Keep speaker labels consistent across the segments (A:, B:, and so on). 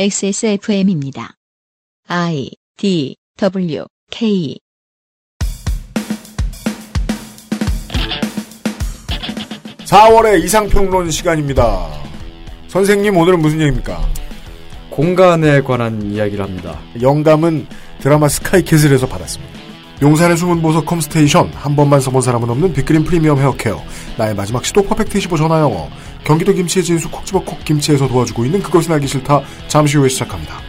A: XSFM입니다. I D W K
B: 4월의 이상평론 시간입니다. 선생님 오늘은 무슨 얘기입니까?
C: 공간에 관한 이야기를 합니다.
B: 영감은 드라마 스카이캐슬에서 받았습니다. 용산의 숨은 보석 컴스테이션 한 번만 써본 사람은 없는 빅그린 프리미엄 헤어케어 나의 마지막 시도 퍼펙트 25 전화영어 경기도 김치의 진수 콕 집어 콕 김치에서 도와주고 있는 그것은 알기 싫다. 잠시 후에 시작합니다.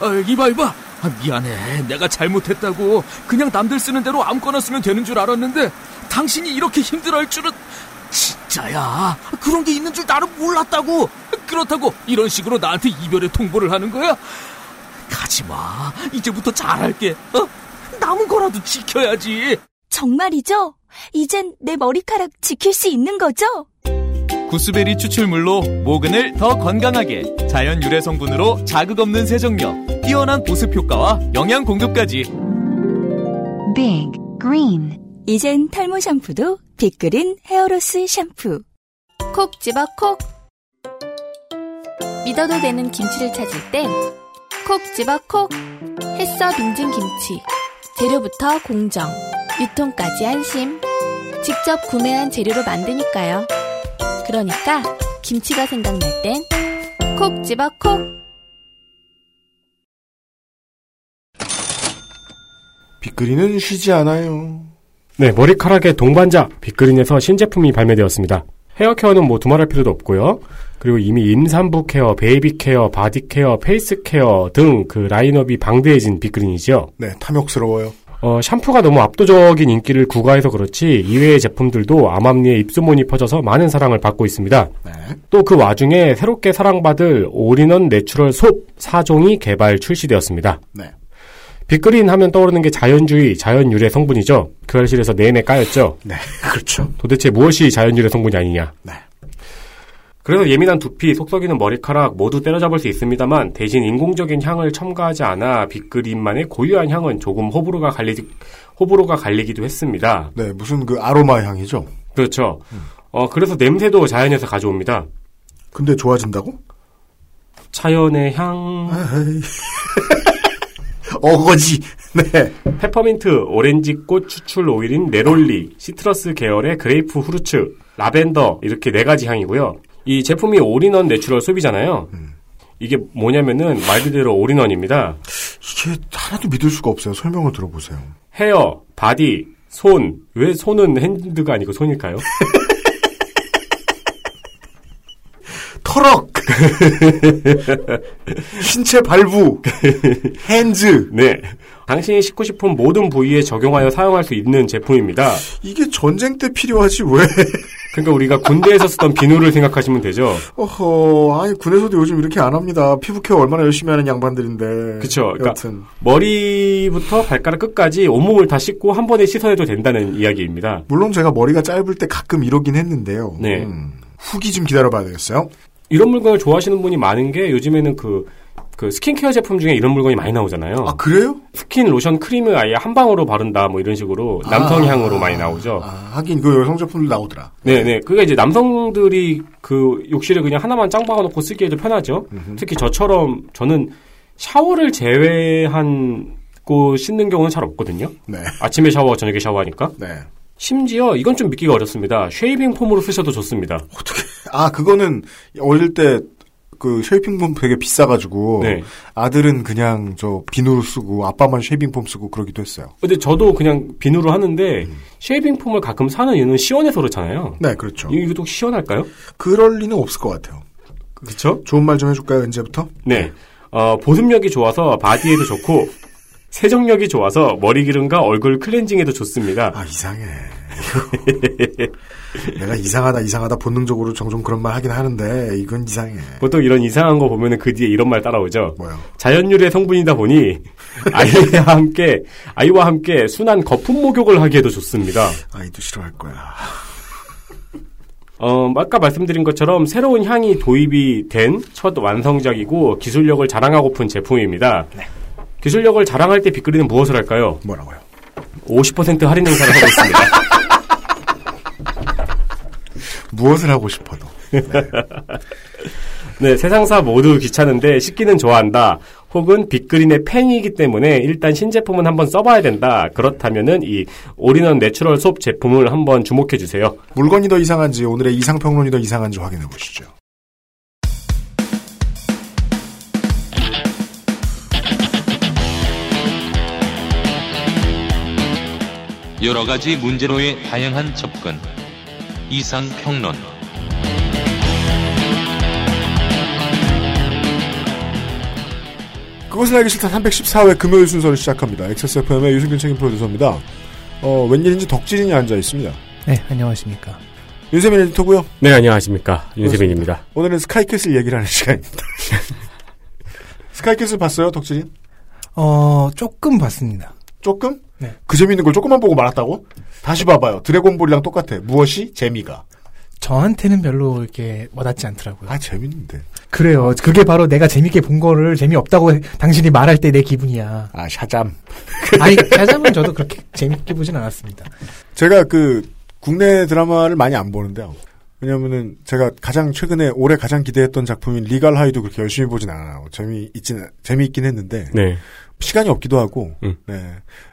D: 아, 이봐 이봐. 아, 미안해. 내가 잘못했다고 그냥 남들 쓰는 대로 아무거나 쓰면 되는 줄 알았는데 당신이 이렇게 힘들어할 줄은 진짜야? 그런 게 있는 줄 나는 몰랐다고. 그렇다고 이런 식으로 나한테 이별의 통보를 하는 거야? 가지 마. 이제부터 잘할게. 어? 남은 거라도 지켜야지.
E: 정말이죠? 이젠 내 머리카락 지킬 수 있는 거죠?
F: 구스베리 추출물로 모근을 더 건강하게 자연 유래 성분으로 자극 없는 세정력 뛰어난 보습 효과와 영양 공급까지.
E: Big Green. 이젠 탈모 샴푸도 빅그린 헤어로스 샴푸.
G: 콕 집어 콕. 믿어도 되는 김치를 찾을 땐 콕 집어 콕. 햇서 빙진 김치 재료부터 공정 유통까지 안심. 직접 구매한 재료로 만드니까요. 그러니까 김치가 생각날 땐 콕 집어 콕.
B: 빅그린은 쉬지 않아요.
H: 네, 머리카락의 동반자 빅그린에서 신제품이 발매되었습니다. 헤어케어는 뭐 두말할 필요도 없고요. 그리고 이미 임산부 care, baby care, body care, face care 등 그 라인업이 방대해진 빅그린이죠.
B: 네, 탐욕스러워요.
H: 어, 샴푸가 너무 압도적인 인기를 구가해서 그렇지 이외의 제품들도 암암리에 입소문이 퍼져서 많은 사랑을 받고 있습니다.
B: 네.
H: 또 그 와중에 새롭게 사랑받을 all-in-one natural soap 4종이 개발 출시되었습니다.
B: 네.
H: 빅그린 하면 떠오르는 게 자연주의, 자연유래 성분이죠. 그 알실에서 내내 까였죠.
B: 네, 그렇죠.
H: 도대체 무엇이 자연유래 성분이 아니냐.
B: 네.
H: 그래서 예민한 두피, 속썩이는 머리카락 모두 때려잡을 수 있습니다만 대신 인공적인 향을 첨가하지 않아 빅그린만의 고유한 향은 조금 호불호가 갈리 호불호가 갈리기도 했습니다.
B: 네, 무슨 그 아로마 향이죠.
H: 그렇죠. 어 그래서 냄새도 자연에서 가져옵니다.
B: 근데 좋아진다고?
H: 자연의 향.
B: 어거지. 네.
H: 페퍼민트, 오렌지꽃 추출 오일인 neroli, citrus 계열의 grapefruit, 라벤더 이렇게 네 가지 향이고요. 이 제품이 all-in-one natural soap이잖아요. 이게 뭐냐면은 말 그대로 all-in-one입니다.
B: 이게 하나도 믿을 수가 없어요. 설명을 들어보세요.
H: hair, body, 손. 왜 손은 hand가 아니고 손일까요?
B: 터럭. 신체 발부. 핸즈.
H: 네. 당신이 씻고 싶은 모든 부위에 적용하여 사용할 수 있는 제품입니다.
B: 이게 전쟁 때 필요하지 왜?
H: 그러니까 우리가 군대에서 쓰던 비누를 생각하시면 되죠.
B: 어허, 아니 군에서도 요즘 이렇게 안 합니다. 피부 케어 얼마나 열심히 하는 양반들인데.
H: 그쵸. 그러니까
B: 여튼
H: 머리부터 발가락 끝까지 온몸을 다 씻고 한 번에 씻어내도 된다는 이야기입니다.
B: 물론 제가 머리가 짧을 때 가끔 이러긴 했는데요.
H: 네.
B: 음, 후기 좀 기다려봐야 되겠어요.
H: 이런 물건을 좋아하시는 분이 많은 게 요즘에는 그, 그 skin care 제품 중에 이런 물건이 많이 나오잖아요.
B: 아 그래요?
H: 스킨, 로션, 크림을 아예 한 방으로 바른다 뭐 이런 식으로 남성향으로 많이 나오죠.
B: 아, 하긴 그 여성 제품들 나오더라.
H: 네네. 그게 이제 남성들이 그 욕실에 그냥 하나만 짱 박아놓고 쓰기에도 편하죠. 특히 저처럼 저는 샤워를 제외하고 씻는 경우는 잘 없거든요.
B: 네.
H: 아침에 샤워, 저녁에 샤워하니까.
B: 네.
H: 심지어 이건 좀 믿기가 어렵습니다. shaving foam으로 쓰셔도 좋습니다.
B: 아 그거는 어릴 때 그 shaving foam 되게 비싸가지고
H: 네.
B: 아들은 그냥 저 비누로 쓰고 아빠만 shaving foam 쓰고 그러기도 했어요.
H: 근데 저도 그냥 비누로 하는데 shaving foam을 가끔 사는 이유는 시원해서 그렇잖아요.
B: 네, 그렇죠.
H: 이거 유독 시원할까요?
B: 그럴 리는 없을 것 같아요.
H: 그렇죠?
B: 좋은 말 좀 해줄까요, 언제부터?
H: 네. 어, 보습력이 좋아서 body에도 좋고 세정력이 좋아서 머리 기름과 얼굴 클렌징에도 좋습니다.
B: 아 이상해. 내가 이상하다 이상하다 본능적으로 종종 그런 말 하긴 하는데 이건 이상해.
H: 보통 이런 이상한 거 보면은 그 뒤에 이런 말 따라오죠.
B: 뭐요?
H: 자연유래 성분이다 보니 아이와 함께 아이와 함께 순한 거품 목욕을 하기에도 좋습니다.
B: 아이도 싫어할 거야.
H: 어, 아까 말씀드린 것처럼 새로운 향이 도입이 된 첫 완성작이고 기술력을 자랑하고픈 제품입니다. 기술력을 자랑할 때 빅그린은 무엇을 할까요?
B: 뭐라고요?
H: 50% 할인 행사를 하고 있습니다.
B: 무엇을 하고 싶어도.
H: 네, 세상사 모두 귀찮은데 씻기는 좋아한다. 혹은 빅그린의 팬이기 때문에 일단 신제품은 한번 써봐야 된다. 그렇다면은 이 all-in-one natural soap 제품을 한번 주목해 주세요.
B: 물건이 더 이상한지 오늘의 이상평론이 더 이상한지 확인해 보시죠.
I: 여러 가지 문제로의 다양한 접근. 이상 평론.
B: 그것을 알기 싫다 314회 금요일 순서를 시작합니다. XSFM의 유승균 책임 프로듀서입니다. 어, 웬일인지 덕질인이 앉아 있습니다.
J: 네, 안녕하십니까.
B: 윤세민 에디터고요.
H: 네, 안녕하십니까. 윤세민입니다.
B: 오늘은 스카이캐슬 얘기를 하는 시간입니다. 스카이캐슬 봤어요, 덕질인?
J: 어, 조금 봤습니다.
B: 조금?
J: 네.
B: 그 재미있는 걸 조금만 보고 말았다고? 다시 봐봐요. 드래곤볼이랑 똑같아. 무엇이? 재미가.
J: 저한테는 별로 이렇게 와닿지 않더라고요.
B: 아, 재밌는데.
J: 그래요. 그게 바로 내가 재밌게 본 거를 재미없다고 해- 당신이 말할 때 내 기분이야.
B: 아, 샤잠.
J: 아니, 짜장은 저도 그렇게 재밌게 보진 않았습니다.
B: 제가 그, 국내 드라마를 많이 안 보는데요. 왜냐면은 제가 가장 최근에 올해 가장 기대했던 작품인 리갈 하이도 그렇게 열심히 보진 않아요. 재미있진, 재미있긴 했는데.
H: 네.
B: 시간이 없기도 하고.
H: 음.
B: 네.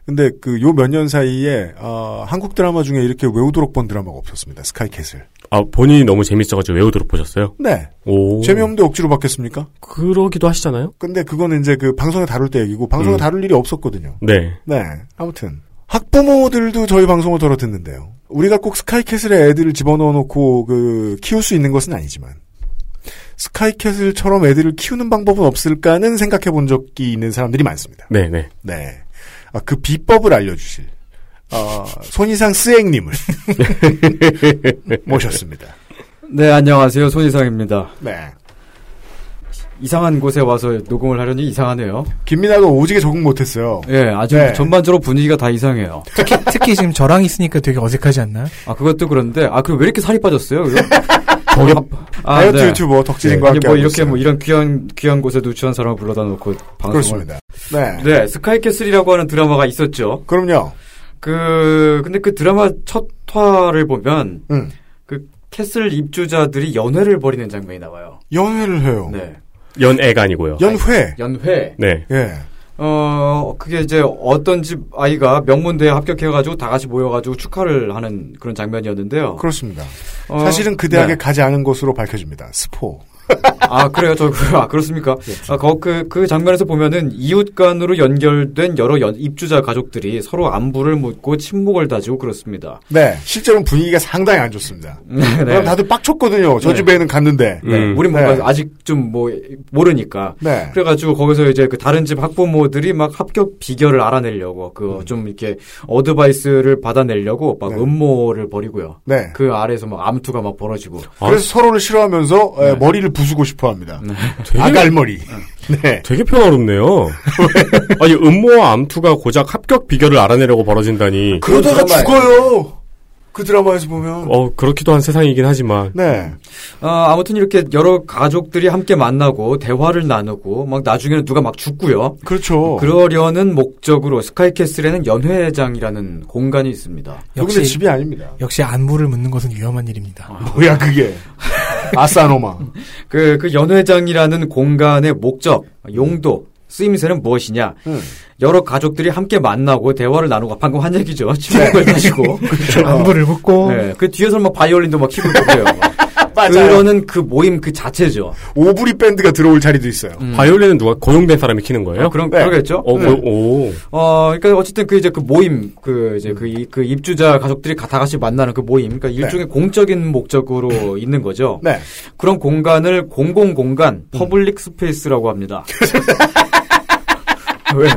B: 근데 그 요 몇 년 사이에, 어, 한국 드라마 중에 이렇게 외우도록 본 드라마가 없었습니다. 스카이캐슬.
H: 아, 본인이 너무 재밌어가지고 외우도록 보셨어요?
B: 네.
H: 오.
B: 재미없는데 억지로 받겠습니까?
H: 그러기도 하시잖아요?
B: 근데 그거는 이제 그 방송에 다룰 때 얘기고 방송에
H: 음.
B: 다룰 일이 없었거든요.
H: 네.
B: 네. 아무튼 학부모들도 저희 방송을 들어 듣는데요. 우리가 꼭 스카이캐슬에 애들을 집어넣어 놓고 그 키울 수 있는 것은 아니지만 스카이캐슬처럼 애들을 키우는 방법은 없을까는 생각해 본 적이 있는 사람들이 많습니다.
H: 네네.
B: 네. 아, 그 비법을 알려주실 어, 손이상 스앵님을 모셨습니다.
C: 네, 안녕하세요. 손이상입니다.
B: 네.
C: 이상한 곳에 와서 녹음을 하려니 이상하네요.
B: 김민아도 오지게 적응 못했어요.
C: 예, 아주
B: 네.
C: 전반적으로 분위기가 다 이상해요.
J: 특히, 특히 지금 저랑 있으니까 되게 어색하지 않나요?
C: 아, 그것도 그런데, 아, 그리고 왜 이렇게 살이 빠졌어요? 그죠? 아,
B: 다이어트
C: 네.
B: 유튜버 덕질인과
C: 아니,
B: 함께
C: 뭐
B: 하고
C: 이렇게
B: 있어요.
C: 뭐 이런 귀한, 귀한 곳에 누추한 사람을 불러다 놓고 방송을.
B: 그렇습니다. 네.
C: 네, 스카이캐슬이라고 하는 드라마가 있었죠.
B: 그럼요.
C: 그, 근데 그 드라마 첫 화를 보면,
B: 음.
C: 그 캐슬 입주자들이 연회를 벌이는 장면이 나와요.
B: 연회를 해요.
C: 네.
H: 연애가 아니고요.
B: 연회.
C: 연회.
H: 네.
B: 예.
C: 어, 그게 이제 어떤 집 아이가 명문대에 합격해가지고 다 같이 모여가지고 축하를 하는 그런 장면이었는데요.
B: 그렇습니다.
C: 어,
B: 사실은 그 대학에
C: 네.
B: 가지 않은 것으로 밝혀집니다. 스포.
C: 아, 그래요? 저, 그- 아, 그렇습니까? 아, 거, 그, 그 장면에서 보면은 이웃 간으로 연결된 여러 연- 입주자 가족들이 서로 안부를 묻고 침묵을 다지고 그렇습니다.
B: 네. 실제로는 분위기가 상당히 안 좋습니다.
C: 네.
B: 그럼 다들 빡쳤거든요. 저
C: 네.
B: 집에는 갔는데.
C: 네.
H: 음.
C: 우리 뭔가
B: 네.
C: 아직 좀 뭐, 모르니까.
B: 네.
C: 그래가지고 거기서 이제 그 다른 집 학부모들이 막 합격 비결을 알아내려고 그좀 이렇게 어드바이스를 받아내려고 막
B: 음. 네.
C: 음모를 벌이고요.
B: 네.
C: 그 아래에서 막 암투가 막 벌어지고.
B: 그래서 서로를 싫어하면서 에,
C: 네.
B: 머리를 부수고 싶어 합니다.
H: 되게,
B: 아갈머리. 네.
H: 되게 평화롭네요. 아니, 음모와 암투가 고작 합격 비결을 알아내려고 벌어진다니.
B: 그러다가
C: 드라마에-
B: 죽어요. 그 드라마에서 보면.
H: 어, 그렇기도 한 세상이긴 하지만.
B: 네.
C: 어, 아무튼 이렇게 여러 가족들이 함께 만나고 대화를 나누고 막 나중에는 누가 막 죽고요.
B: 그렇죠.
C: 그러려는 목적으로 스카이캐슬에는 연회장이라는 공간이 있습니다.
B: 여기는
J: 역시,
B: 집이 아닙니다.
J: 역시 안부를 묻는 것은 위험한 일입니다.
B: 뭐야 그게. 아싸노마.
C: 그, 그 연회장이라는 공간의 목적, 용도, 쓰임새는 무엇이냐?
B: 음.
C: 여러 가족들이 함께 만나고 대화를 나누고 방금 한 얘기죠. 침묵을 다시고.
J: 안부를 묻고
C: 네, 그 뒤에서 막 바이올린도 막 키고 있고요.
B: 맞아요.
C: 그러는 그 모임 그 자체죠.
B: 오브리 밴드가 들어올 자리도 있어요.
C: 음.
H: 바이올린은 누가 고용된 사람이 키는 거예요?
C: 아, 그런
B: 네.
C: 그러겠죠.
H: 어,
C: 네.
H: 뭐, 오.
C: 어, 그러니까 어쨌든 그 이제 그 모임, 그 이제 그, 이- 그 입주자 가족들이 가- 다 같이 만나는 그 모임, 그러니까 일종의 공적인 목적으로 있는 거죠.
B: 네.
C: 그런 공간을 공공 공간, public space라고 합니다. 왜?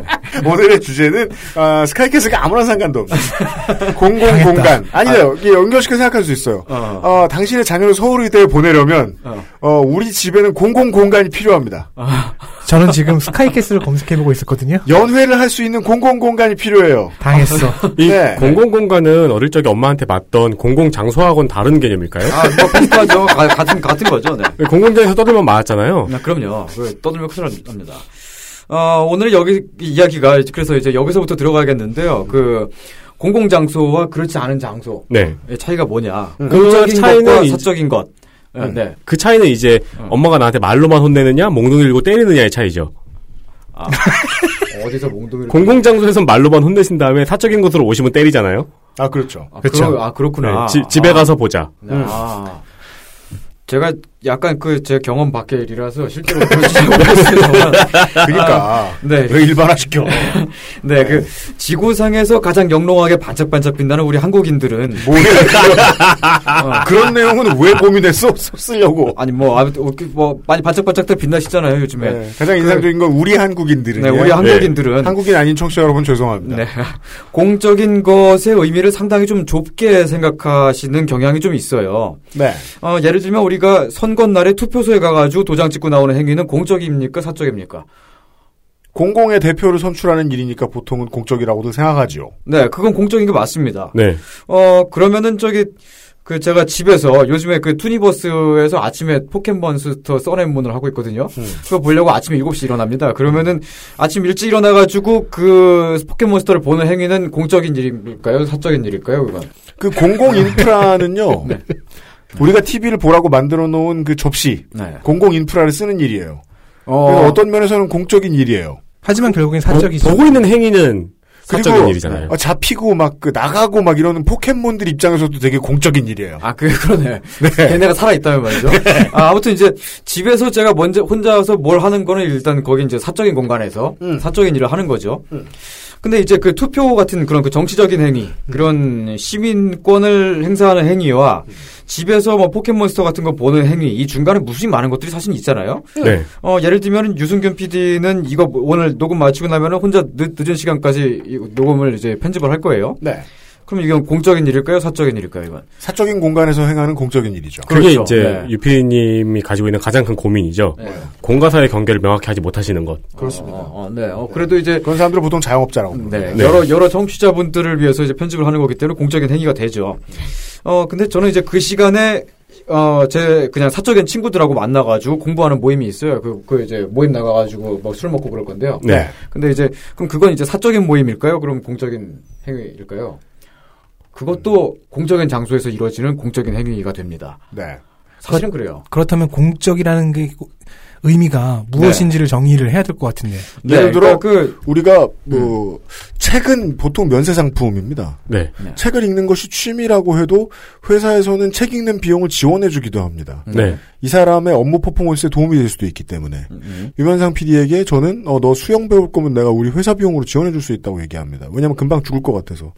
B: 오늘의 주제는 아, 스카이캐슬과 아무런 상관도 없는 공공 공간. 아니요. 이게 연결시켜 생각할 수 있어요.
C: 어.
B: 어, 당신의 자녀를 서울의대에 보내려면
C: 어.
B: 어, 우리 집에는 공공 공간이 필요합니다.
J: 저는 지금 스카이캐슬을 검색해보고 있었거든요.
B: 연회를 할 수 있는 공공 공간이 필요해요.
J: 당했어.
H: 이
B: 네.
H: 공공 공간은 어릴 적에 엄마한테 맞던 공공 장소하고는 다른 개념일까요?
C: 아, 뭐 비슷하죠. 가- 같은, 같은 거죠. 네.
H: 공공장에서 떠들면 맞았잖아요.
C: 아, 그럼요. 그 떠들면 큰일 납니다. 어, 오늘 여기 이야기가 그래서 이제 여기서부터 들어가겠는데요. 그 공공 장소와 그렇지 않은 장소의
H: 네.
C: 차이가 뭐냐?
H: 그
C: 공적인
H: 차이는
C: 사적인 것. 네,
H: 음.
C: 네.
H: 그 차이는 이제
C: 어.
H: 엄마가 나한테 말로만 혼내느냐, 몽둥이 들고 때리느냐의 차이죠.
C: 아, 어디서 몽둥이를
H: 공공 장소에선 말로만 혼내신 다음에 사적인 곳으로 오시면 때리잖아요.
B: 아 그렇죠.
C: 아,
H: 그쵸.
C: 그러, 아 그렇구나.
H: 네, 지- 집에
C: 아.
H: 가서 보자.
C: 아. 제가 약간 그 제 경험 밖의 일이라서 실제로 그런지 모르겠어요.
B: 그러니까
C: 네.
B: 왜 일반화시켜?
C: 네, 그 지구상에서 가장 영롱하게 반짝반짝 빛나는 우리 한국인들은
B: 뭐 그런 내용은 왜 고민했어? 쓰려고.
C: 아니 뭐 아무튼 뭐, 많이 반짝반짝들 빛나시잖아요 요즘에.
B: 네, 가장 인상적인 건 우리 한국인들은.
C: 네, 우리 한국인들은
B: 한국인 아닌 청취자 여러분 죄송합니다.
C: 네. 공적인 것의 의미를 상당히 좀 좁게 생각하시는 경향이 좀 있어요.
B: 네.
C: 어, 예를 들면 우리 가 선거 날에 투표소에 가가지고 도장 찍고 나오는 행위는 공적입니까 사적입니까?
B: 공공의 대표를 선출하는 일이니까 보통은 공적이라고도 생각하지요.
C: 네, 그건 공적인 게 맞습니다.
H: 네.
C: 어, 그러면은 저기, 그 제가 집에서 요즘에 그 투니버스에서 아침에 포켓몬스터 써낸문을 하고 있거든요. 그거 보려고 아침에 7시 일어납니다. 그러면은 아침 일찍 일어나 가지고 그 포켓몬스터를 보는 행위는 공적인 일일까요? 사적인 일일까요? 그건?
B: 그 공공 인프라는요.
C: 네.
B: 우리가 TV를 보라고 만들어 놓은 그 접시,
C: 네.
B: 공공 인프라를 쓰는 일이에요.
C: 어,
B: 그래서 어떤 면에서는 공적인 일이에요.
J: 하지만 결국엔 사적이죠.
H: 보고 있는 행위는 사적인
B: 그리고
H: 일이잖아요.
B: 어, 잡히고 막 그 나가고 막 이러는 포켓몬들 입장에서도 되게 공적인 일이에요.
C: 아, 그, 그러네. 걔네가 살아있다면 말이죠. 아, 아무튼 이제 집에서 제가 먼저 혼자서 뭘 하는 거는 일단 거기 이제 사적인 공간에서
B: 음.
C: 사적인 일을 하는 거죠. 근데 이제 그 투표 같은 그런 그 정치적인 행위, 그런 시민권을 행사하는 행위와 집에서 뭐 포켓몬스터 같은 거 보는 행위, 이 중간에 무수히 많은 것들이 사실 있잖아요.
H: 네.
C: 어, 예를 들면 유승균 PD는 이거 오늘 녹음 마치고 나면은 혼자 늦, 늦은 시간까지 이 녹음을 이제 편집을 할 거예요.
B: 네.
C: 그럼 이건 공적인 일일까요? 사적인 일일까요, 이건?
B: 사적인 공간에서 행하는 공적인 일이죠.
H: 그게
C: 그렇죠.
H: 이제
C: 네.
H: 유피님이 가지고 있는 가장 큰 고민이죠.
C: 네.
H: 공과사의 경계를 명확히 하지 못하시는 것.
B: 그렇습니다.
C: 어, 어, 네. 어, 그래도 이제
B: 그런 사람들은 보통 자영업자라고.
C: 네.
H: 네.
C: 여러 여러 청취자분들을 위해서 이제 편집을 하는 거기 때문에 공적인 행위가 되죠. 어 근데 저는 이제 그 시간에 어 제 그냥 사적인 친구들하고 만나가지고 공부하는 모임이 있어요. 그 그 이제 모임 나가가지고 뭐술 먹고 그럴 건데요.
H: 네.
C: 근데 이제 그럼 그건 이제 사적인 모임일까요? 그럼 공적인 행위일까요? 그것도 공적인 장소에서 이루어지는 공적인 행위가 됩니다.
B: 네.
C: 사실은 그래요.
J: 그렇다면 공적이라는 게 의미가 무엇인지를 정의를 해야 될 것 같은데.
B: 예를 들어
C: 그러니까 그
B: 우리가 뭐 책은 보통 면세 상품입니다.
H: 네.
B: 책을 읽는 것이 취미라고 해도 회사에서는 책 읽는 비용을 지원해 주기도 합니다.
H: 네.
B: 이 사람의 업무 퍼포먼스에 도움이 될 수도 있기 때문에
C: 음,
B: 유면상 PD에게 저는 어, 너 수영 배울 거면 내가 우리 회사 비용으로 지원해 줄 수 있다고 얘기합니다. 왜냐하면 금방 죽을 것 같아서.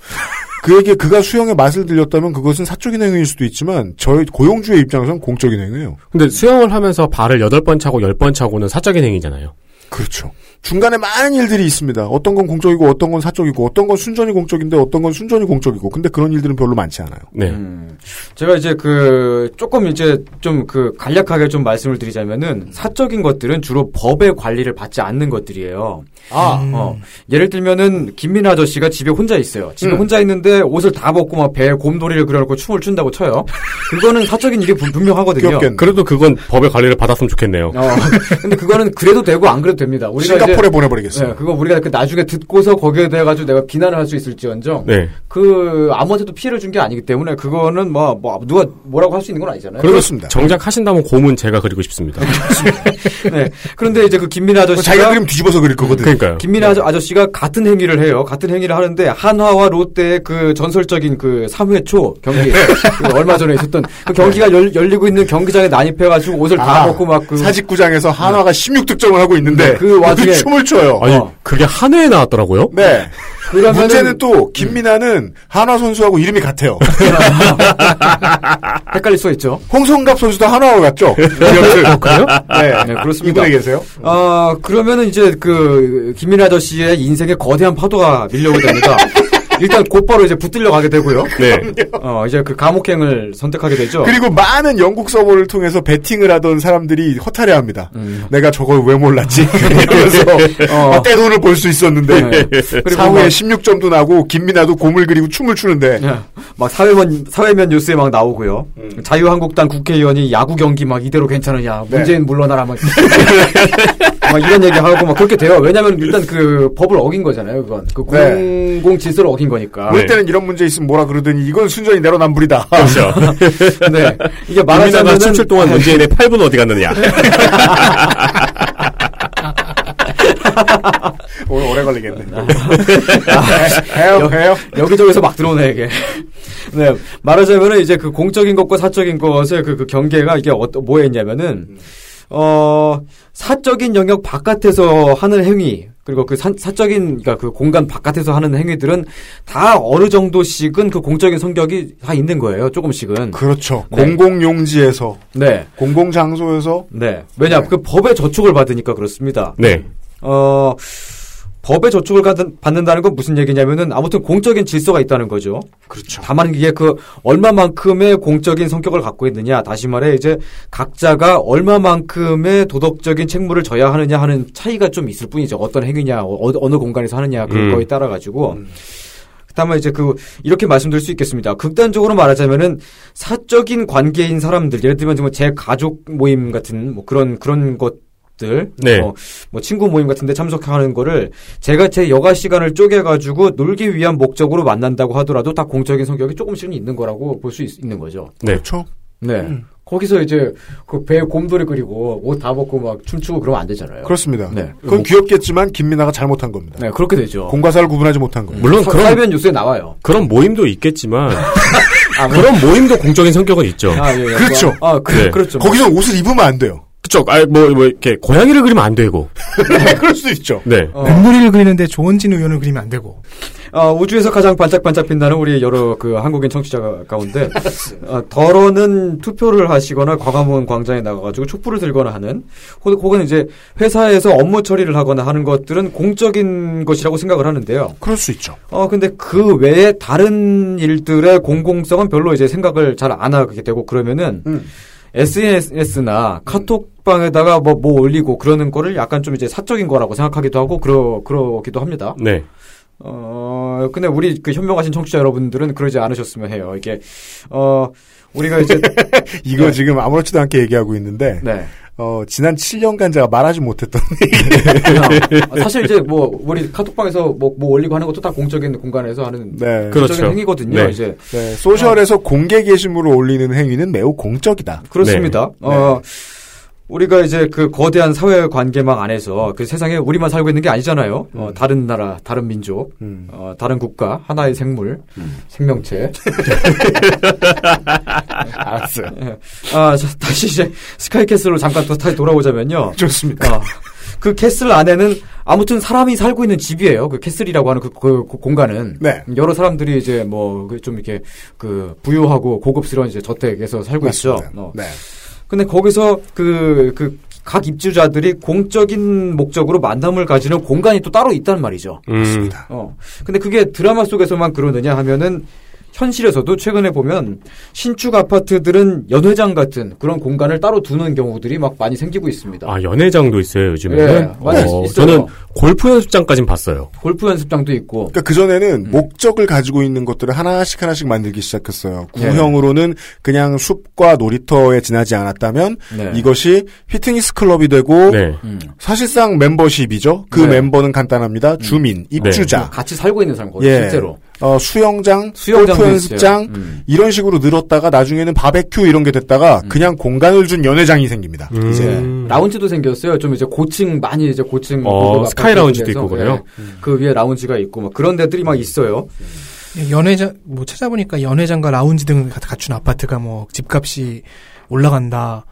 B: 그에게 그가 수영의 맛을 들렸다면 그것은 사적인 행위일 수도 있지만 저희 고용주의 입장에서는 공적인 행위예요.
H: 근데 수영을 하면서 발을 8번 차고 10번 차고는 사적인 행위잖아요.
B: 그렇죠. 중간에 많은 일들이 있습니다. 어떤 건 공적이고 어떤 건 사적이고 어떤 건 순전히 공적인데 어떤 건 순전히 공적이고 근데 그런 일들은 별로 많지 않아요.
H: 네.
C: 음, 제가 이제 그 조금 이제 좀 그 간략하게 좀 말씀을 드리자면은 사적인 것들은 주로 법의 관리를 받지 않는 것들이에요.
B: 아,
C: 어, 예를 들면은 김민 아저씨가 집에 혼자 있어요. 집에
B: 음.
C: 혼자 있는데 옷을 다 벗고 막 배에 곰돌이를 그려놓고 춤을 춘다고 쳐요. 그거는 사적인 일이 분- 분명하거든요.
B: 귀엽겠네.
H: 그래도 그건 법의 관리를 받았으면 좋겠네요.
C: 어, 근데 그거는 그래도 되고 안 그래도 됩니다. 우리가
B: 싱가포르에 보내버리겠어요.
C: 네, 그거 우리가 그 나중에 듣고서 거기에 대해 가지고 내가 비난을 할 수 있을지언정
H: 네.
C: 그 아무한테도 피해를 준 게 아니기 때문에 그거는 뭐, 뭐 누가 뭐라고 할 수 있는 건 아니잖아요.
B: 그렇습니다.
H: 정작 하신다면 곰은 제가 그리고 싶습니다.
C: 네. 그런데 이제 그 김민 아저씨가
B: 자기가 그림 뒤집어서 그릴 거거든.
H: 그러니까요.
C: 김민아 아저- 아저씨가 같은 행위를 해요. 같은 행위를 하는데 한화와 롯데의 그 전설적인 그 3회 초 경기 그 얼마 전에 있었던 그 경기가 열, 열리고 있는 경기장에 난입해가지고 옷을 다
B: 아,
C: 벗고 막 그
B: 사직구장에서 한화가 16득점을 하고 있는데
C: 네, 그 와중에-
B: 춤을 춰요.
H: 아니,
C: 어.
H: 그게 한 회에 나왔더라고요?
B: 네.
C: 그러면은-
B: 문제는 또 김민아는 한화 선수하고 이름이 같아요.
C: 헷갈릴 수가 있죠.
B: 홍성갑 선수도 한화와 같죠? 그래요? 네.
C: 네, 그렇습니다.
B: 이분에 계세요?
C: 아 그러면은 이제 그 김민아 아저씨의 인생에 거대한 파도가 밀려오게 됩니다. 일단 곧바로 이제 붙들려 가게 되고요.
H: 네.
C: 어 이제 그 감옥행을 선택하게 되죠.
B: 그리고 많은 영국 서버를 통해서 베팅을 하던 사람들이 허탈해합니다.
C: 음.
B: 내가 저걸 왜 몰랐지? 그래서
C: 어.
B: 아, 떼돈을 벌수 있었는데
C: 네. 그리고
B: 사후에
C: 막-
B: 16점도 나고 김민아도 곰을 그리고 춤을 추는데
C: 예. 막 사회면 사회면 뉴스에 막 나오고요. 자유한국당 국회의원이 야구 경기 막 이대로 괜찮으냐?
B: 네.
C: 문재인 물러나라 막. 막 이런 얘기하고 막 그렇게 돼요. 왜냐면 일단 그 법을 어긴 거잖아요. 그건 그
B: 네.
C: 공공 질서를 어긴 거니까.
B: 볼 때는 이런 문제 있으면 뭐라 그러더니 이건 순전히 내로남불이다.
H: 그렇죠.
C: 네. 이게
H: 말하자면 춤출 동안 문재인의 8분 어디 갔느냐.
B: 오늘 오래 걸리겠네.
C: 해요,
B: 해요.
C: 여기저기서 막 들어오네, 이게. 네. 말하자면은 이제 그 공적인 것과 사적인 것의 그, 그 경계가 이게 어떤, 뭐였냐면은, 어, 사적인 영역 바깥에서 하는 행위, 그리고 그 사, 사적인, 그러니까 그 공간 바깥에서 하는 행위들은 다 어느 정도씩은 그 공적인 성격이 다 있는 거예요, 조금씩은.
B: 그렇죠.
C: 네.
B: 공공용지에서,
C: 네.
B: 공공장소에서,
C: 네. 왜냐, 그 법의 저촉을 받으니까 그렇습니다.
H: 네.
C: 어, 법의 받는- 받는다는 건 무슨 얘기냐면은 아무튼 공적인 질서가 있다는 거죠.
B: 그렇죠.
C: 다만 이게 그 얼마만큼의 공적인 성격을 갖고 있느냐, 다시 말해 이제 각자가 얼마만큼의 도덕적인 책무를 져야 하느냐 하는 차이가 좀 있을 뿐이죠. 어떤 행위냐, 어, 어느 공간에서 하느냐 그런
H: 음.
C: 거에 따라 가지고. 다만 이제 그 이렇게 말씀드릴 수 있겠습니다. 극단적으로 말하자면은 사적인 관계인 사람들, 예를 들면 뭐제 가족 모임 같은 뭐 그런 그런 것 들,
H: 네.
C: 뭐, 뭐 친구 모임 같은데 참석하는 거를 제가 제 여가 시간을 쪼개가지고 놀기 위한 목적으로 만난다고 하더라도 다 공적인 성격이 조금씩은 있는 거라고 볼 수 있는 거죠.
H: 네.
B: 그렇죠.
C: 네. 거기서 이제 그 배에 곰돌이 그리고 옷 다 벗고 막 춤추고 그러면 안 되잖아요.
B: 그렇습니다.
C: 네.
B: 그건 귀엽겠지만 김민아가 잘못한 겁니다.
C: 네, 그렇게 되죠.
B: 공과 사를 구분하지 못한 겁니다.
H: 물론
C: 사-
H: 그런
C: 사회변 뉴스에 나와요.
H: 그런 모임도 있겠지만
C: 아, 뭐-
H: 그런 모임도 공적인 성격은 있죠.
C: 아, 예, 예.
B: 그렇죠.
C: 아, 그,
H: 네.
C: 그렇죠.
B: 거기서 옷을 입으면 안 돼요.
H: 그쵸. 아, 뭐, 뭐, 이렇게, 고양이를 그리면 안 되고.
B: 네, 그럴 수도 있죠.
H: 네.
C: 어.
J: 공놀이를 그리는데 조원진 의원을 그리면 안 되고.
C: 어, 우주에서 가장 반짝반짝 빛나는 우리 여러 그 한국인 청취자 가- 가운데 어, 덜어는 투표를 하시거나 광화문 광장에 나가가지고 촛불을 들거나 하는 혹- 혹은 이제 회사에서 업무 처리를 하거나 하는 것들은 공적인 것이라고 생각을 하는데요.
B: 그럴 수 있죠.
C: 어 근데 그 외에 다른 일들의 공공성은 별로 이제 생각을 잘 안 하게 되고 그러면은
B: 음.
C: SNS나 카톡방에다가 뭐, 뭐 올리고 그러는 거를 약간 좀 이제 사적인 거라고 생각하기도 하고 그러, 그러기도 합니다.
H: 네.
C: 어, 근데 우리 그 현명하신 청취자 여러분들은 그러지 않으셨으면 해요. 이게, 어, 우리가 이제,
B: 이거
C: 네.
B: 지금 아무렇지도 않게 얘기하고 있는데,
C: 네.
B: 어, 지난 7년간 제가 말하지 못했던
C: 어, 사실 이제 뭐, 우리 카톡방에서 뭐, 뭐 올리고 하는 것도 다 공적인 공간에서 하는
B: 네.
C: 공적인
H: 그렇죠.
C: 행위거든요.
H: 네.
C: 이제.
B: 네, 소셜에서 공개 게시물을 올리는 행위는 매우 공적이다.
C: 그렇습니다. 어, 우리가 이제 그 거대한 사회 관계망 안에서 그 세상에 우리만 살고 있는 게 아니잖아요. 어, 다른 나라, 다른 민족,
B: 음.
C: 어, 다른 국가, 하나의 생물, 생명체.
B: 알았어요.
C: 아, 자, 다시 이제 스카이캐슬로 잠깐 또 다시 돌아오자면요.
B: 좋습니다.
C: 어, 그 캐슬 안에는 아무튼 사람이 살고 있는 집이에요. 그 캐슬이라고 하는 그, 그- 그 공간은
B: 네.
C: 여러 사람들이 이제 뭐 좀 이렇게 그 부유하고 고급스러운 이제 저택에서 살고
B: 맞습니다.
C: 있죠. 어.
B: 네.
C: 근데 거기서 그, 그, 각 입주자들이 공적인 목적으로 만남을 가지는 공간이 또 따로 있단 말이죠.
H: 음.
C: 어. 근데 그게 드라마 속에서만 그러느냐 하면은 현실에서도 최근에 보면 신축 아파트들은 연회장 같은 그런 공간을 따로 두는 경우들이 막 많이 생기고 있습니다.
H: 아, 연회장도 있어요, 요즘에는?
C: 예, 많이
H: 어,
C: 있어요.
H: 저는 골프 연습장까진 봤어요.
C: 골프 연습장도 있고.
B: 그러니까 그 전에는
C: 음.
B: 목적을 가지고 있는 것들을 하나씩 하나씩 만들기 시작했어요.
C: 네.
B: 구형으로는 그냥 숲과 놀이터에 지나지 않았다면
C: 네.
B: 이것이 피트니스 클럽이 되고
H: 네.
C: 음.
B: 사실상 멤버십이죠. 그
C: 네.
B: 멤버는 간단합니다. 주민, 입주자.
C: 같이 살고 있는 사람 거죠,
B: 예.
C: 실제로.
B: 어, 수영장,
C: 수영장도
B: 골프 연습장.
C: 음.
B: 이런 식으로 늘었다가 나중에는 바베큐 이런 게 됐다가 그냥 공간을 준 연회장이 생깁니다.
H: 음.
B: 이제
C: 네. 라운지도 생겼어요. 좀 이제 고층 많이 이제 고층
H: 어, 스카이 라운지도 있고 그래요?
C: 예. 그 위에 라운지가 있고 막 그런 데들이 막 있어요.
J: 연회장 뭐 찾아보니까 연회장과 라운지 등을 가- 갖춘 아파트가 뭐 집값이 올라간다.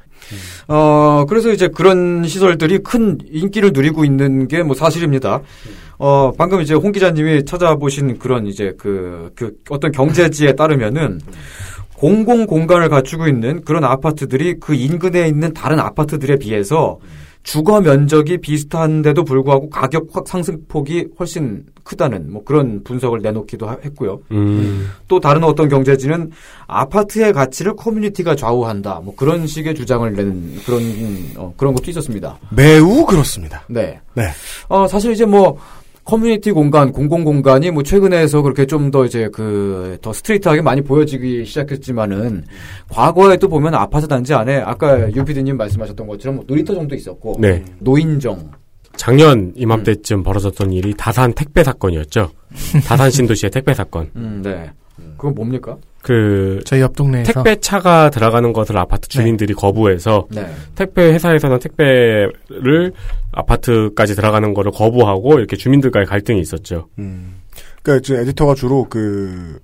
C: 어, 그래서 이제 그런 시설들이 큰 인기를 누리고 있는 게 뭐 사실입니다. 어, 방금 이제 홍 기자님이 찾아보신 그런 이제 그, 그 어떤 경제지에 따르면은 공공 공간을 갖추고 있는 그런 아파트들이 그 인근에 있는 다른 아파트들에 비해서 주거 면적이 비슷한데도 불구하고 가격 확 상승폭이 훨씬 크다는 뭐 그런 분석을 내놓기도 하- 했고요.
H: 음.
C: 또 다른 어떤 경제지는 아파트의 가치를 커뮤니티가 좌우한다. 뭐 그런 식의 주장을 내는 그런 어, 그런 것도 있었습니다.
B: 매우 그렇습니다.
C: 네.
B: 네.
C: 어 사실 이제 뭐 커뮤니티 공간, 공공 공간이 뭐 최근에서 그렇게 좀 더 이제 그 더 스트레이트하게 많이 보여지기 시작했지만은 과거에도 보면 아파트 단지 안에 아까 유피디님 말씀하셨던 것처럼 뭐 놀이터 정도 있었고
H: 네.
C: 노인정
H: 작년 이맘때쯤 벌어졌던 일이 다산 택배 사건이었죠. 다산 신도시의 택배 사건.
C: 음, 네. 그건 뭡니까?
H: 그
J: 저희 옆 동네에서
H: 택배 차가 들어가는 것을 아파트 주민들이 거부해서
C: 네.
H: 택배 회사에서는 택배를 아파트까지 들어가는 거를 거부하고 이렇게 주민들과의 갈등이 있었죠.
B: 음. 그러니까 이제 에디터가 주로 그,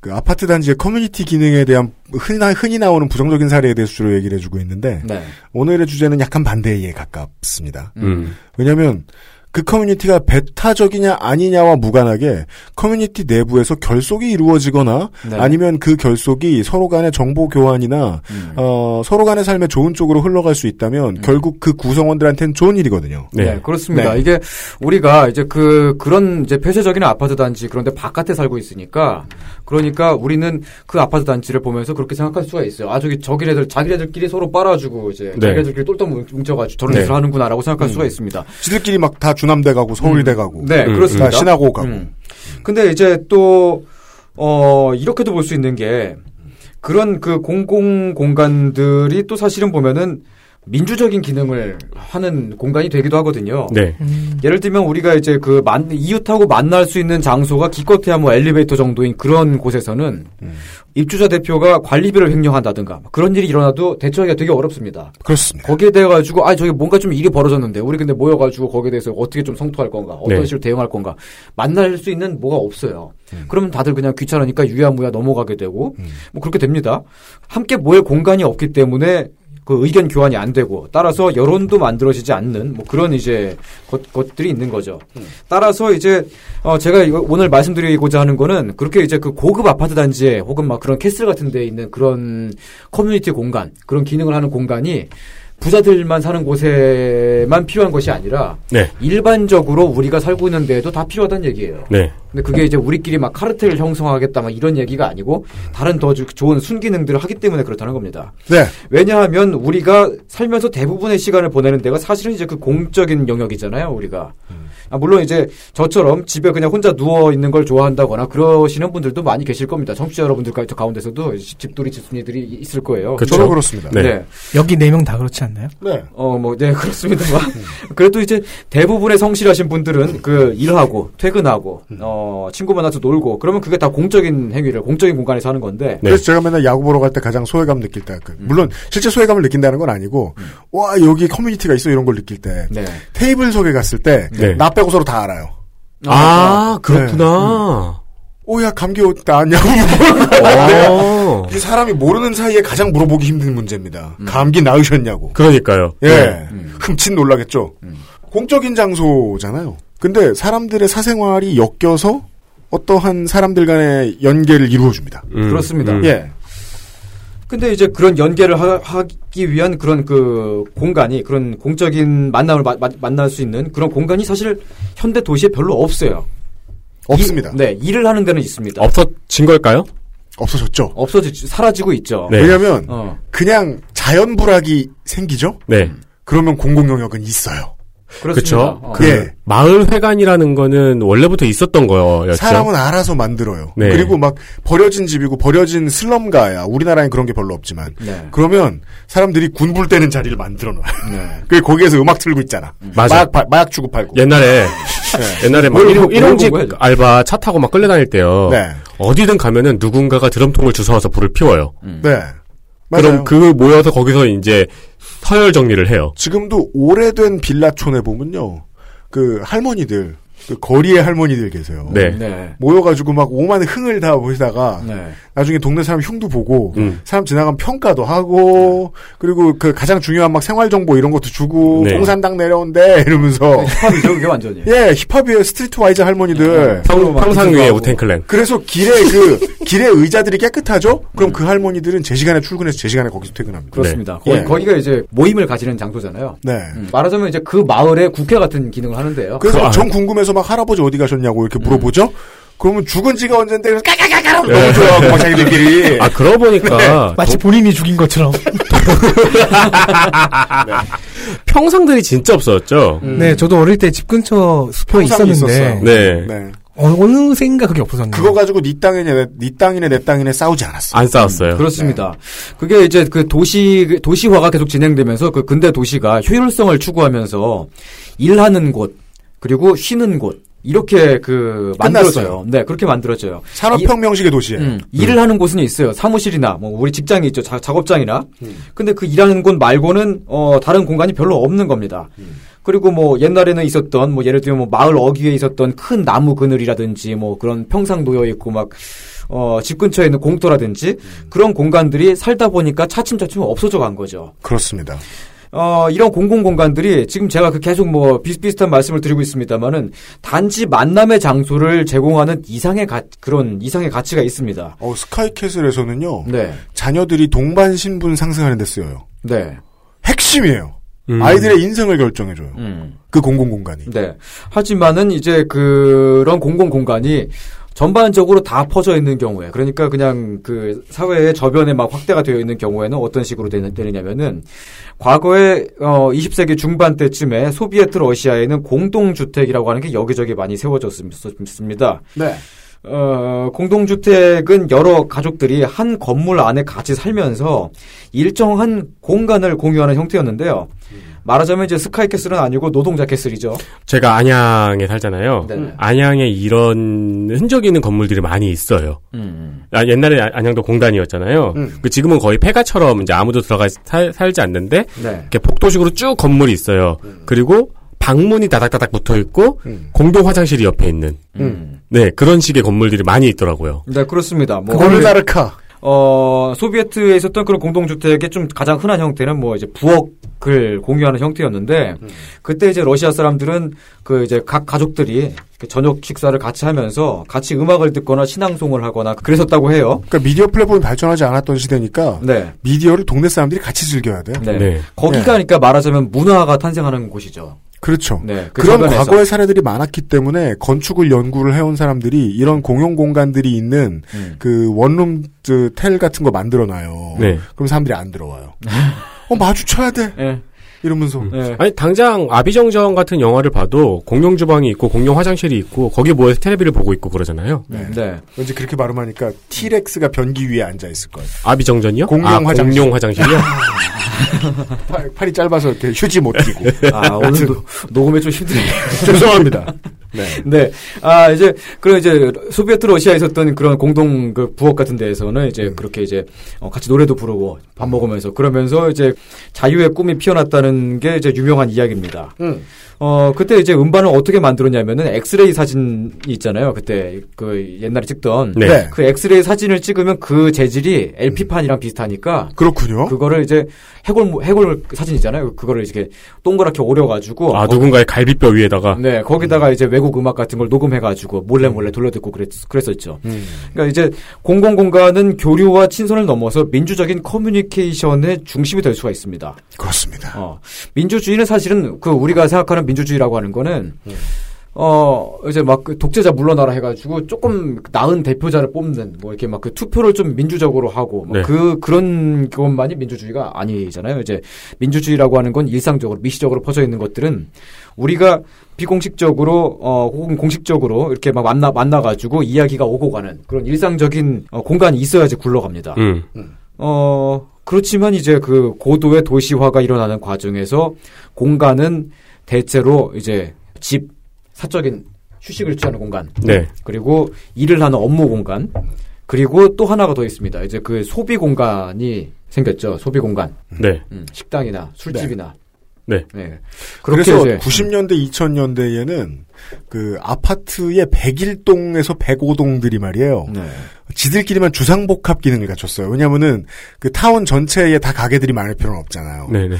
B: 그 아파트 단지의 커뮤니티 기능에 대한 흔히, 흔히 나오는 부정적인 사례에 대해서 주로 얘기를 해주고 있는데
C: 네.
B: 오늘의 주제는 약간 반대에 가깝습니다.
H: 음.
B: 왜냐하면 그 커뮤니티가 배타적이냐 아니냐와 무관하게 커뮤니티 내부에서 결속이 이루어지거나
C: 네.
B: 아니면 그 결속이 서로 간의 정보 교환이나
C: 음.
B: 어, 서로 간의 삶에 좋은 쪽으로 흘러갈 수 있다면 결국 그 구성원들한테는 좋은 일이거든요.
C: 네, 그렇습니다.
B: 네.
C: 이게 우리가 이제 그 그런 이제 폐쇄적인 아파트 단지 그런데 바깥에 살고 있으니까 그러니까 우리는 그 아파트 단지를 보면서 그렇게 생각할 수가 있어요. 아 저기 저기네들 자기네들끼리 서로 빨아주고 이제
B: 네.
C: 자기네들끼리 똘똘 뭉- 뭉쳐가지고 저런
B: 네.
C: 짓을 하는구나라고 생각할
B: 음.
C: 수가 있습니다.
B: 지들끼리 막 다 주남대 가고 서울대 가고
C: 네, 그렇습니다.
B: 다 신하고 가고
C: 음. 근데 이제 또, 어, 이렇게도 볼 수 있는 게, 그런 그 공공 공간들이 또 사실은 보면은 민주적인 기능을 하는 공간이 되기도 하거든요.
H: 네.
C: 예를 들면 우리가 이제 그 만, 이웃하고 만날 수 있는 장소가 기껏해야 뭐 엘리베이터 정도인 그런 곳에서는 입주자 대표가 관리비를 횡령한다든가 그런 일이 일어나도 대처하기가 되게 어렵습니다.
B: 그렇습니다.
C: 거기에 대해 가지고 아 저기 뭔가 좀 일이 벌어졌는데 우리 근데 모여가지고 거기에 대해서 어떻게 좀 성토할 건가 어떤
H: 네.
C: 식으로 대응할 건가 만날 수 있는 뭐가 없어요.
B: 음.
C: 그러면 다들 그냥 귀찮으니까 유야무야 넘어가게 되고 뭐 그렇게 됩니다. 함께 모일 공간이 없기 때문에 그 의견 교환이 안 되고 따라서 여론도 만들어지지 않는 뭐 그런 이제 것, 것들이 있는 거죠. 따라서 이제 어 제가 이거 오늘 말씀드리고자 하는 거는 그렇게 이제 그 고급 아파트 단지에 혹은 막 그런 캐슬 같은 데 있는 그런 커뮤니티 공간 그런 기능을 하는 공간이 부자들만 사는 곳에만 필요한 것이 아니라
H: 네.
C: 일반적으로 우리가 살고 있는 데에도 다 필요하다는 얘기예요.
H: 네.
C: 근데 그게 이제 우리끼리 막 카르텔을 형성하겠다 막 이런 얘기가 아니고 다른 더 주- 좋은 순기능들을 하기 때문에 그렇다는 겁니다.
B: 네.
C: 왜냐하면 우리가 살면서 대부분의 시간을 보내는 데가 사실은 이제 그 공적인 영역이잖아요, 우리가. 아, 물론 이제 저처럼 집에 그냥 혼자 누워 있는 걸 좋아한다거나 그러시는 분들도 많이 계실 겁니다. 청취자 여러분들 가- 가운데서도 집돌이 집순이들이 있을 거예요.
B: 그쵸. 저도 그렇습니다.
C: 네.
J: 여기 네 명 다 그렇지 않 나요?
B: 네.
C: 어, 뭐, 네, 그렇습니다만. 그래도 이제 대부분의 성실하신 분들은 그 일하고, 퇴근하고, 어, 친구 만나서 놀고, 그러면 그게 다 공적인 행위를, 공적인 공간에서 하는 건데.
B: 그래서 제가 맨날 야구 보러 갈 때 가장 소외감 느낄 때, 그, 물론 실제 소외감을 느낀다는 건 아니고, 와 여기 커뮤니티가 있어 이런 걸 느낄 때,
C: 네.
B: 테이블석에 갔을 때,
H: 네.
B: 나 빼고 서로 다 알아요.
H: 아,
B: 네.
H: 그렇구나.
B: 오야 감기 나왔냐고
H: 어.
B: 이 사람이 모르는 사이에 가장 물어보기 힘든 문제입니다. 감기 나으셨냐고.
H: 그러니까요.
B: 예,
H: 네.
B: 흠칫 놀라겠죠. 공적인 장소잖아요. 근데 사람들의 사생활이 엮여서 어떠한 사람들 간의 연계를 이루어줍니다.
H: 음,
C: 그렇습니다.
H: 음.
B: 예.
C: 근데 이제 그런 연계를 하, 기 위한 그런 그 공간이, 그런 공적인 만남을 마- 마- 만날 수 있는 그런 공간이 사실 현대 도시에 별로 없어요.
B: 없습니다.
C: 이- 네, 일을 하는 데는 있습니다.
H: 없어진 걸까요?
B: 없어졌죠.
C: 없어지, 사라지고 있죠.
H: 네.
B: 왜냐하면
C: 어.
B: 그냥 자연 불악이 생기죠.
H: 네.
B: 그러면 공공 영역은 있어요.
C: 그렇습니다.
H: 그렇죠.
C: 어.
H: 그
B: 예.
H: 마을 회관이라는 거는 원래부터 있었던 거였죠.
B: 사람은 알아서 만들어요.
H: 네.
B: 그리고 막 버려진 집이고 버려진 슬럼가야. 우리나라엔 그런 게 별로 없지만.
C: 네.
B: 그러면 사람들이 군불 때는 자리를 만들어 놔요.
C: 네.
B: 그 거기에서 음악 틀고 있잖아.
H: 맞아.
B: 마약, 파- 마약 주고 팔고.
H: 옛날에 옛날에
C: 막뭘
H: 일용,
C: 뭘
H: 일용직? 알바 차 타고 막 끌려다닐 때요.
B: 네.
H: 어디든 가면은 누군가가 드럼통을 주워와서 불을 피워요.
B: 네. 맞아요.
H: 그럼 그 모여서 거기서 이제 서열 정리를 해요.
B: 지금도 오래된 빌라촌에 보면요. 그 할머니들, 그 거리의 할머니들 계세요.
H: 네.
C: 네.
B: 모여가지고 막 오만 흉을 다 보시다가
C: 네.
B: 나중에 동네 사람 흉도 보고
H: 음.
B: 사람 지나가면 평가도 하고 그리고 그 가장 중요한 막 생활 정보 이런 것도 주고
H: 네.
B: 공산당 내려온대 이러면서
C: 힙합이죠, 그게 완전히.
B: 예 힙합이에요 streetwise 할머니들
H: 평, 평상 위에. Wu-Tang Clan.
B: 그래서 길에 그 길에 의자들이 깨끗하죠 그럼 그 할머니들은 제 시간에 출근해서 제 시간에 거기서 퇴근합니다
C: 그렇습니다.
B: 네.
C: 거기,
B: 예.
C: 거기 가 이제 모임을 가지는 장소잖아요.
B: 네
C: 음, 말하자면 이제 그 마을의 국회 같은 기능을 하는데요.
B: 그래서
H: 그, 아.
B: 전 궁금해서 막 할아버지 어디 가셨냐고 이렇게 물어보죠 그러면 죽은 지가 언젠데 그래서 까까까까
H: 네.
B: 너무 좋아하고 막 자기들끼리
H: 아 그러고 보니까
J: 마치
H: 도-
J: 본인이 죽인 것처럼.
H: 평상들이 진짜 없었죠.
J: 네, 저도 어릴 때 집 근처 숲에 있었는데.
B: 있었어요.
H: 네.
B: 네.
J: 어느 생각 그게 없어졌네.
B: 그거 가지고 네 땅이네 내, 네 땅이네 내 땅이네 싸우지 않았어.
H: 안 싸웠어요.
C: 그렇습니다. 그게 이제 그 도시 도시화가 계속 진행되면서 그 근대 도시가 효율성을 추구하면서 일하는 곳 그리고 쉬는 곳 이렇게 그 만들어져요.
B: 끝났어요.
C: 네, 그렇게 만들어져요.
B: 산업혁명식의 도시에.
C: 음, 일을 하는 곳은 있어요. 사무실이나 뭐 우리 직장이 있죠. 자- 작업장이나.
B: 음.
C: 근데 그 일하는 곳 말고는 어 다른 공간이 별로 없는 겁니다.
B: 음.
C: 그리고 뭐 옛날에는 있었던 뭐 예를 들면 뭐 마을 어귀에 있었던 큰 나무 그늘이라든지 뭐 그런 평상 놓여 있고 막 어, 집 근처에 있는 공터라든지
B: 음.
C: 그런 공간들이 살다 보니까 차츰차츰 없어져 간 거죠.
B: 그렇습니다.
C: 어, 이런 공공 공간들이 지금 제가 그 계속 뭐 비슷비슷한 말씀을 드리고 있습니다만은 단지 만남의 장소를 제공하는 이상의 가, 그런 이상의 가치가 있습니다.
B: 어, 스카이캐슬에서는요.
C: 네.
B: 자녀들이 동반 신분 상승하는 데 쓰여요.
C: 네.
B: 핵심이에요.
H: 음.
B: 아이들의 인생을 결정해줘요.
C: 음.
B: 그 공공 공간이.
C: 네. 하지만은 이제 그런 공공 공간이 전반적으로 다 퍼져 있는 경우에 그러니까 그냥 그 사회의 저변에 막 확대가 되어 있는 경우에는 어떤 식으로 되느냐면은 과거에 어 20세기 중반 때쯤에 소비에트 러시아에는 공동주택이라고 하는 게 여기저기 많이 세워졌습니다.
B: 네.
C: 어, 공동주택은 여러 가족들이 한 건물 안에 같이 살면서 일정한 공간을 공유하는 형태였는데요. 말하자면 이제 스카이캐슬은 아니고 노동자 캐슬이죠.
H: 제가 안양에 살잖아요.
C: 네네.
H: 안양에 이런 흔적 있는 건물들이 많이 있어요.
C: 음.
H: 아, 옛날에 아- 안양도 공단이었잖아요.
B: 음.
H: 그 지금은 거의 폐가처럼 이제 아무도 들어가 살, 살지 않는데
C: 네.
H: 이렇게 복도식으로 쭉 건물이 있어요. 그리고 방문이 다닥다닥 붙어 있고
B: 음.
H: 공동 화장실이 옆에 있는
C: 음.
H: 네 그런 식의 건물들이 많이 있더라고요.
C: 네, 그렇습니다. 뭐
B: 골다르카.
C: 어, 소비에트에 있었던 그런 공동주택의 좀 가장 흔한 형태는 뭐 이제 부엌을 공유하는 형태였는데, 그때 이제 러시아 사람들은 그 이제 각 가족들이 그 저녁 식사를 같이 하면서 같이 음악을 듣거나 신앙송을 하거나 그랬었다고 해요.
B: 그러니까 미디어 플랫폼이 발전하지 않았던 시대니까
C: 네.
B: 미디어를 동네 사람들이 같이 즐겨야 돼요.
C: 네.
H: 네.
C: 거기가
B: 네.
C: 그러니까 말하자면 문화가 탄생하는 곳이죠.
B: 그렇죠.
C: 네. 그
B: 그런
C: 주변에서.
B: 과거의 사례들이 많았기 때문에 건축을 연구를 해온 사람들이 이런 공용 공간들이 있는
C: 음.
B: 그 원룸 그, 텔 같은 거 만들어놔요.
H: 네.
B: 그럼 사람들이 안 들어와요. 어 마주쳐야 돼.
C: 예.
B: 이러면서
C: 예.
H: 아니 당장 아비정정 같은 영화를 봐도 공용 주방이 있고 공용 화장실이 있고 거기에 모여서 텔레비를 보고 있고 그러잖아요.
B: 네.
C: 네.
B: 왠지 그렇게 발음하니까 티렉스가 변기 위에 앉아 있을 거예요.
H: 아비정전이요?
B: 공용
H: 아,
B: 화장실.
H: 공용 화장실이요?
B: 팔, 팔이 짧아서 이렇게 휴지 못 끼고.
C: 아, 오늘도 녹음에 좀 힘드네요.
B: 죄송합니다. 네.
C: 네. 아, 이제, 그런 이제, 소비에트 러시아에 있었던 그런 공동 그 부엌 같은 데에서는 이제 그렇게 이제, 어, 같이 노래도 부르고 밥 먹으면서 그러면서 이제 자유의 꿈이 피어났다는 게 이제 유명한 이야기입니다.
B: 음.
C: 어, 그때 이제 음반을 어떻게 만들었냐면은 엑스레이 사진이 있잖아요. 그때 그 옛날에 찍던.
H: 네.
B: 네.
C: 그 엑스레이 사진을 찍으면 그 재질이 LP판이랑 비슷하니까
B: 그렇군요.
C: 그거를 이제 해골, 해골 사진이잖아요. 그거를 이렇게 동그랗게 오려 가지고.
H: 아
C: 거-
H: 누군가의 갈비뼈 위에다가
C: 네, 거기다가 이제 외국 음악 같은 걸 녹음해 가지고 몰래 몰래 돌려 듣고 그랬, 그랬었죠.
B: 음.
C: 그러니까 이제 공공 공간은 교류와 친선을 넘어서 민주적인 커뮤니케이션의 중심이 될 수가 있습니다.
B: 그렇습니다.
C: 어, 민주주의는 사실은 그 우리가 생각하는 민주주의라고 하는 거는
B: 음.
C: 어 이제 막 그 독재자 물러나라 해가지고 조금 나은 대표자를 뽑는 뭐 이렇게 막 그 투표를 좀 민주적으로 하고 뭐
H: 네.
C: 그 그런 것만이 민주주의가 아니잖아요. 이제 민주주의라고 하는 건 일상적으로 미시적으로 퍼져 있는 것들은 우리가 비공식적으로 어 혹은 공식적으로 이렇게 막 만나 만나 가지고 이야기가 오고 가는 그런 일상적인 어, 공간이 있어야지 굴러갑니다.
H: 음.
C: 어, 그렇지만 이제 그 고도의 도시화가 일어나는 과정에서 공간은 대체로 이제 집, 사적인 휴식을 취하는 공간,
H: 네.
C: 그리고 일을 하는 업무 공간, 그리고 또 하나가 더 있습니다. 이제 그 소비 공간이 생겼죠. 소비 공간.
H: 네.
C: 음, 식당이나 술집이나.
H: 네.
C: 그렇게
B: 그래서
C: 이제
B: 90년대, 2000년대에는 그 아파트의 101동에서 105동들이 말이에요.
C: 네.
B: 지들끼리만 주상복합 기능을 갖췄어요. 왜냐면은 그 타운 전체에 다 가게들이 많을 필요는 없잖아요.
H: 네 네.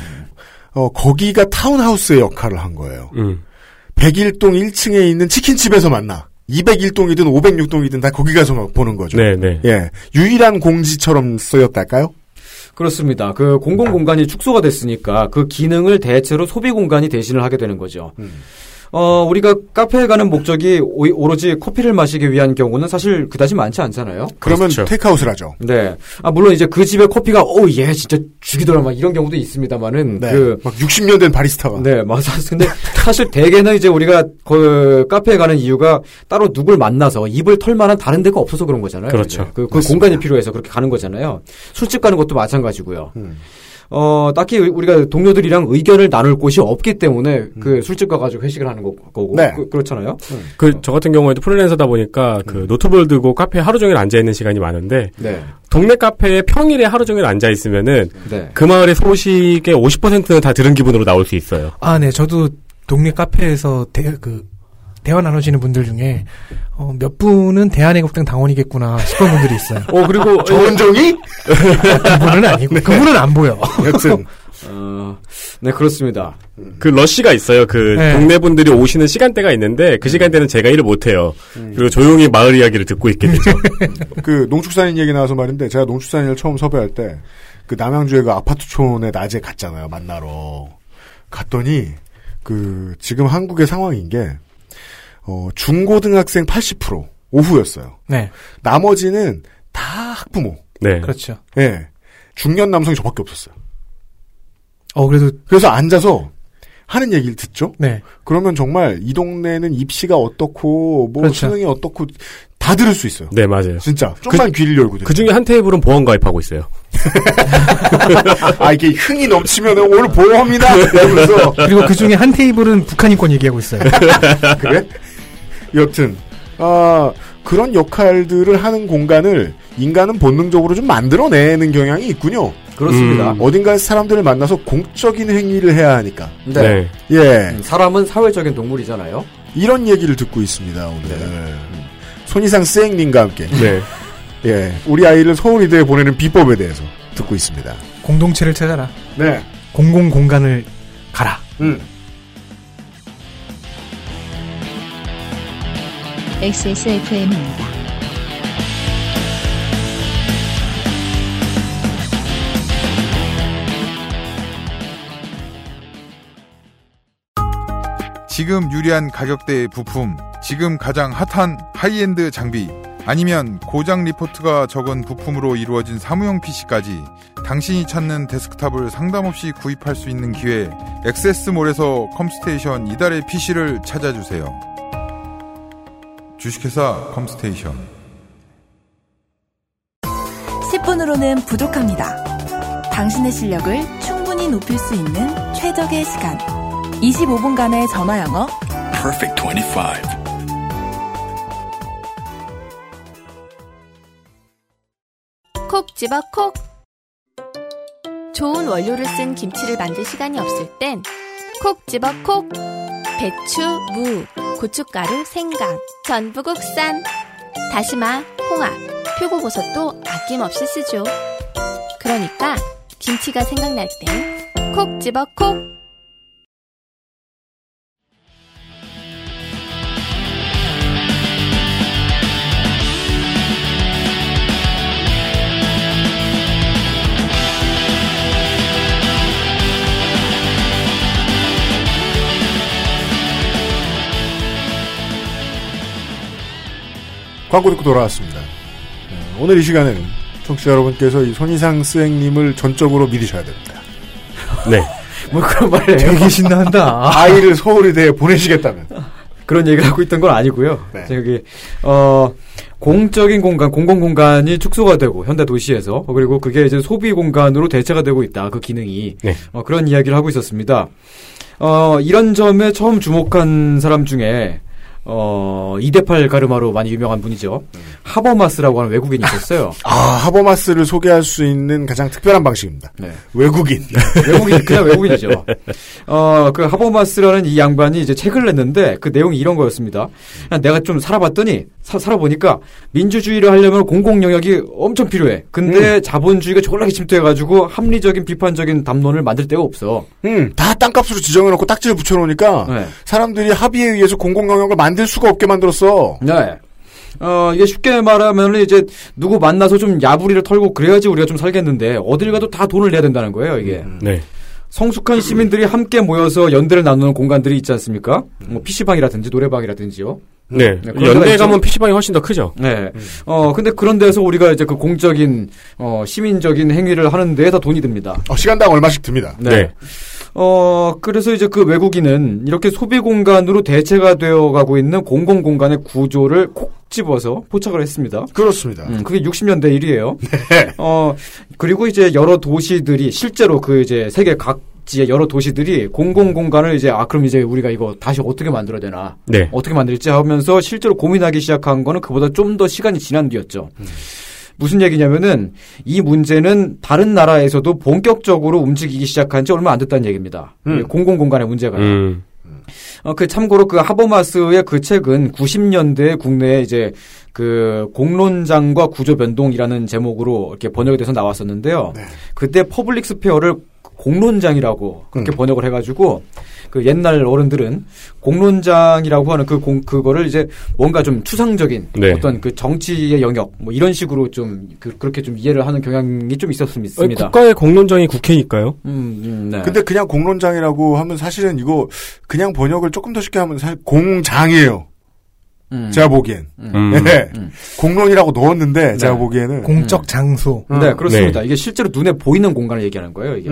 B: 어, 거기가 타운하우스의 역할을 한 거예요.
H: 음.
B: 101동 1층에 있는 치킨집에서 만나. 201동이든 506동이든 다 거기 가서 보는 거죠.
H: 네네.
B: 예. 유일한 공지처럼 쓰였달까요?
C: 그렇습니다. 그 공공 공간이 축소가 됐으니까 그 기능을 대체로 소비 공간이 대신을 하게 되는 거죠.
B: 음.
C: 어, 우리가 카페에 가는 목적이 오, 오로지 커피를 마시기 위한 경우는 사실 그다지 많지 않잖아요.
B: 그러면
H: 그렇죠.
B: 테이크아웃을 하죠.
C: 네. 아, 물론 이제 그 집의 커피가, 오, 얘 진짜 죽이더라, 막 이런 경우도 있습니다만은,
B: 네.
C: 그,
B: 막 60년 된 바리스타가.
C: 네, 맞아. 근데 사실 대개는 이제 우리가 그 카페에 가는 이유가 따로 누굴 만나서 입을 털 만한 다른 데가 없어서 그런 거잖아요.
H: 그렇죠.
C: 이제. 그, 그 공간이 필요해서 그렇게 가는 거잖아요. 술집 가는 것도 마찬가지고요.
B: 음.
C: 어, 딱히 우리가 동료들이랑 의견을 나눌 곳이 없기 때문에 그 술집 가가지고 회식을 하는 거, 거고.
B: 네.
C: 그, 그렇잖아요.
H: 그저 같은 경우에도 프리랜서다 보니까 그 노트북을 들고 카페에 하루 종일 앉아 있는 시간이 많은데
C: 네.
H: 동네 카페에 평일에 하루 종일 앉아 있으면은
C: 네.
H: 그 마을의 소식의 50%는 다 들은 기분으로 나올 수 있어요.
J: 아, 네. 저도 동네 카페에서 대, 그, 대화 나누시는 분들 중에, 어, 몇 분은 대한애국당 당원이겠구나 싶은 분들이 있어요.
C: 어, 그리고,
B: 조원정이?
J: 그분은 아니고, 그분은 안 보여.
B: 여튼.
C: 어, 네, 그렇습니다.
H: 그 러쉬가 있어요. 그
J: 네.
H: 동네 분들이 오시는 시간대가 있는데 그 시간대는 제가 일을 못 해요. 그리고 조용히 마을 이야기를 듣고 있게 되죠.
B: 그 농축산인 얘기 나와서 말인데 제가 농축산인을 처음 섭외할 때 그 남양주에 그 아파트촌에 낮에 갔잖아요 만나러 갔더니 그 지금 한국의 상황인 게 어, 중고등학생 80% 오후였어요.
J: 네.
B: 나머지는 다 학부모.
H: 네.
J: 그렇죠.
B: 예. 중년 남성이 저밖에 없었어요.
J: 어, 그래도,
B: 그래서 앉아서 하는 얘기를 듣죠.
J: 네.
B: 그러면 정말 이 동네는 입시가 어떻고 뭐
J: 그렇죠.
B: 수능이 어떻고 다 들을 수 있어요.
H: 네, 맞아요.
B: 진짜 좀만 귀를 열고
H: 그 중에 한 테이블은 보험 가입하고 있어요.
B: 아 이게 흥이 넘치면 오늘 보험이다 이러면서
J: 그리고 그 중에 한 테이블은 북한 인권 얘기하고 있어요.
B: 그래? 여튼 아 그런 역할들을 하는 공간을 인간은 본능적으로 좀 만들어내는 경향이 있군요.
C: 그렇습니다.
H: 음.
B: 어딘가에서 사람들을 만나서 공적인 행위를 해야 하니까.
C: 네.
B: 예.
C: 음, 사람은 사회적인 동물이잖아요.
B: 이런 얘기를 듣고 있습니다 오늘. 손이상 쌩님과 함께.
H: 네.
B: 예. 우리 아이를 서울이대에 보내는 비법에 대해서 듣고 있습니다.
J: 공동체를 찾아라.
B: 네.
J: 공공 공간을 가라.
B: 음.
A: XSFM입니다.
K: 지금 유리한 가격대의 부품, 지금 가장 핫한 하이엔드 장비, 아니면 고장 리포트가 적은 부품으로 이루어진 사무용 PC까지 당신이 찾는 데스크탑을 상담 없이 구입할 수 있는 기회, 엑세스몰에서 컴스테이션 이달의 PC를 찾아주세요. 주식회사 컴스테이션
L: 10분으로는 부족합니다. 당신의 실력을 충분히 높일 수 있는 최적의 시간. 25분간의 전화 영어.
M: Perfect 25.
G: 콕 집어 콕. 좋은 원료를 쓴 김치를 만들 시간이 없을 땐 콕 집어 콕. 배추, 무, 고춧가루, 생강, 전부 국산. 다시마, 홍합, 표고버섯도 아낌없이 쓰죠. 그러니까 김치가 생각날 땐 콕 집어 콕.
B: 광고 듣고 돌아왔습니다. 네, 오늘 이 시간에는 청취자 여러분께서 이 손이상 스행님을 전적으로 믿으셔야 됩니다.
H: 네.
C: 뭐 그런 말을.
J: 되게 신난다.
B: 아이를 서울의대에 보내시겠다면.
C: 그런 얘기를 하고 있던 건 아니고요.
B: 네.
C: 저기 어 공적인 공간, 공공 공간이 축소가 되고 현대 도시에서 그리고 그게 이제 소비 공간으로 대체가 되고 있다. 그 기능이
H: 네.
C: 어, 그런 이야기를 하고 있었습니다. 어 이런 점에 처음 주목한 사람 중에 어 이데팔 가르마로 많이 유명한 분이죠. 하버마스라고 하는 외국인이 있었어요.
B: 아, 하버마스를 소개할 수 있는 가장 특별한 방식입니다.
C: 네.
B: 외국인.
C: 외국인, 그냥 외국인이죠. 어, 그 하버마스라는 이 양반이 이제 책을 냈는데 그 내용이 이런 거였습니다. 그냥 내가 좀 살아봤더니, 사- 살아보니까 민주주의를 하려면 공공 영역이 엄청 필요해. 근데 자본주의가 졸라게 침투해가지고 합리적인 비판적인 담론을 만들 데가 없어.
B: 음, 다 땅값으로 지정해놓고 딱지를 붙여놓으니까
C: 네.
B: 사람들이 합의에 의해서 공공 영역을 만들 수가 없게 만들었어.
C: 네. 어, 이게 쉽게 말하면 이제 누구 만나서 좀 야부리를 털고 그래야지 우리가 좀 살겠는데 어딜 가도 다 돈을 내야 된다는 거예요, 이게.
H: 네.
C: 성숙한 시민들이 함께 모여서 연대를 나누는 공간들이 있지 않습니까? 뭐 PC방이라든지 노래방이라든지요.
H: 네.
C: 데가
H: 연대. 가면 PC방이 훨씬 더 크죠.
C: 네. 어, 근데 그런 데서 우리가 이제 그 공적인, 어, 시민적인 행위를 하는 데에다 돈이 듭니다.
B: 어, 시간당 얼마씩 듭니다.
C: 네. 어, 그래서 이제 그 외국인은 이렇게 소비 공간으로 대체가 되어 가고 있는 공공 공간의 구조를 콕 집어서 포착을 했습니다.
B: 그렇습니다.
C: 음, 그게 60년대 일이에요.
B: 네.
C: 어, 그리고 이제 여러 도시들이 실제로 그 이제 세계 각 지의 여러 도시들이 공공 공간을 이제 아 그럼 이제 우리가 이거 다시 어떻게 만들어야 되나?
H: 네.
C: 어떻게 만들지 하면서 실제로 고민하기 시작한 거는 그보다 좀 더 시간이 지난 뒤였죠. 무슨 얘기냐면은 이 문제는 다른 나라에서도 본격적으로 움직이기 시작한 지 얼마 안 됐다는 얘기입니다.
H: 음.
C: 이 공공 공간의 문제가요.
H: 음.
C: 어, 그 참고로 그 하버마스의 그 책은 90년대 국내에 이제 그 공론장의 구조 변동이라는 제목으로 이렇게 번역이 돼서 나왔었는데요. 그때 public sphere를 공론장이라고 그렇게 번역을 해가지고 그 옛날 어른들은 공론장이라고 하는 그 공, 그거를 이제 뭔가 좀 추상적인
H: 네.
C: 어떤 그 정치의 영역 뭐 이런 식으로 좀 그, 렇게좀 이해를 하는 경향이 좀 있었습니다.
H: 아니, 국가의 공론장이 국회니까요.
C: 음, 음, 네.
B: 근데 그냥 공론장이라고 하면 사실은 이거 그냥 번역을 조금 더 쉽게 하면 사실 공장이에요.
C: 음.
B: 제가 보기엔.
H: 음.
B: 네. 공론이라고 넣었는데 제가 보기에는
J: 공적 장소.
C: 네, 그렇습니다. 이게 실제로 눈에 보이는 공간을 얘기하는 거예요, 이게.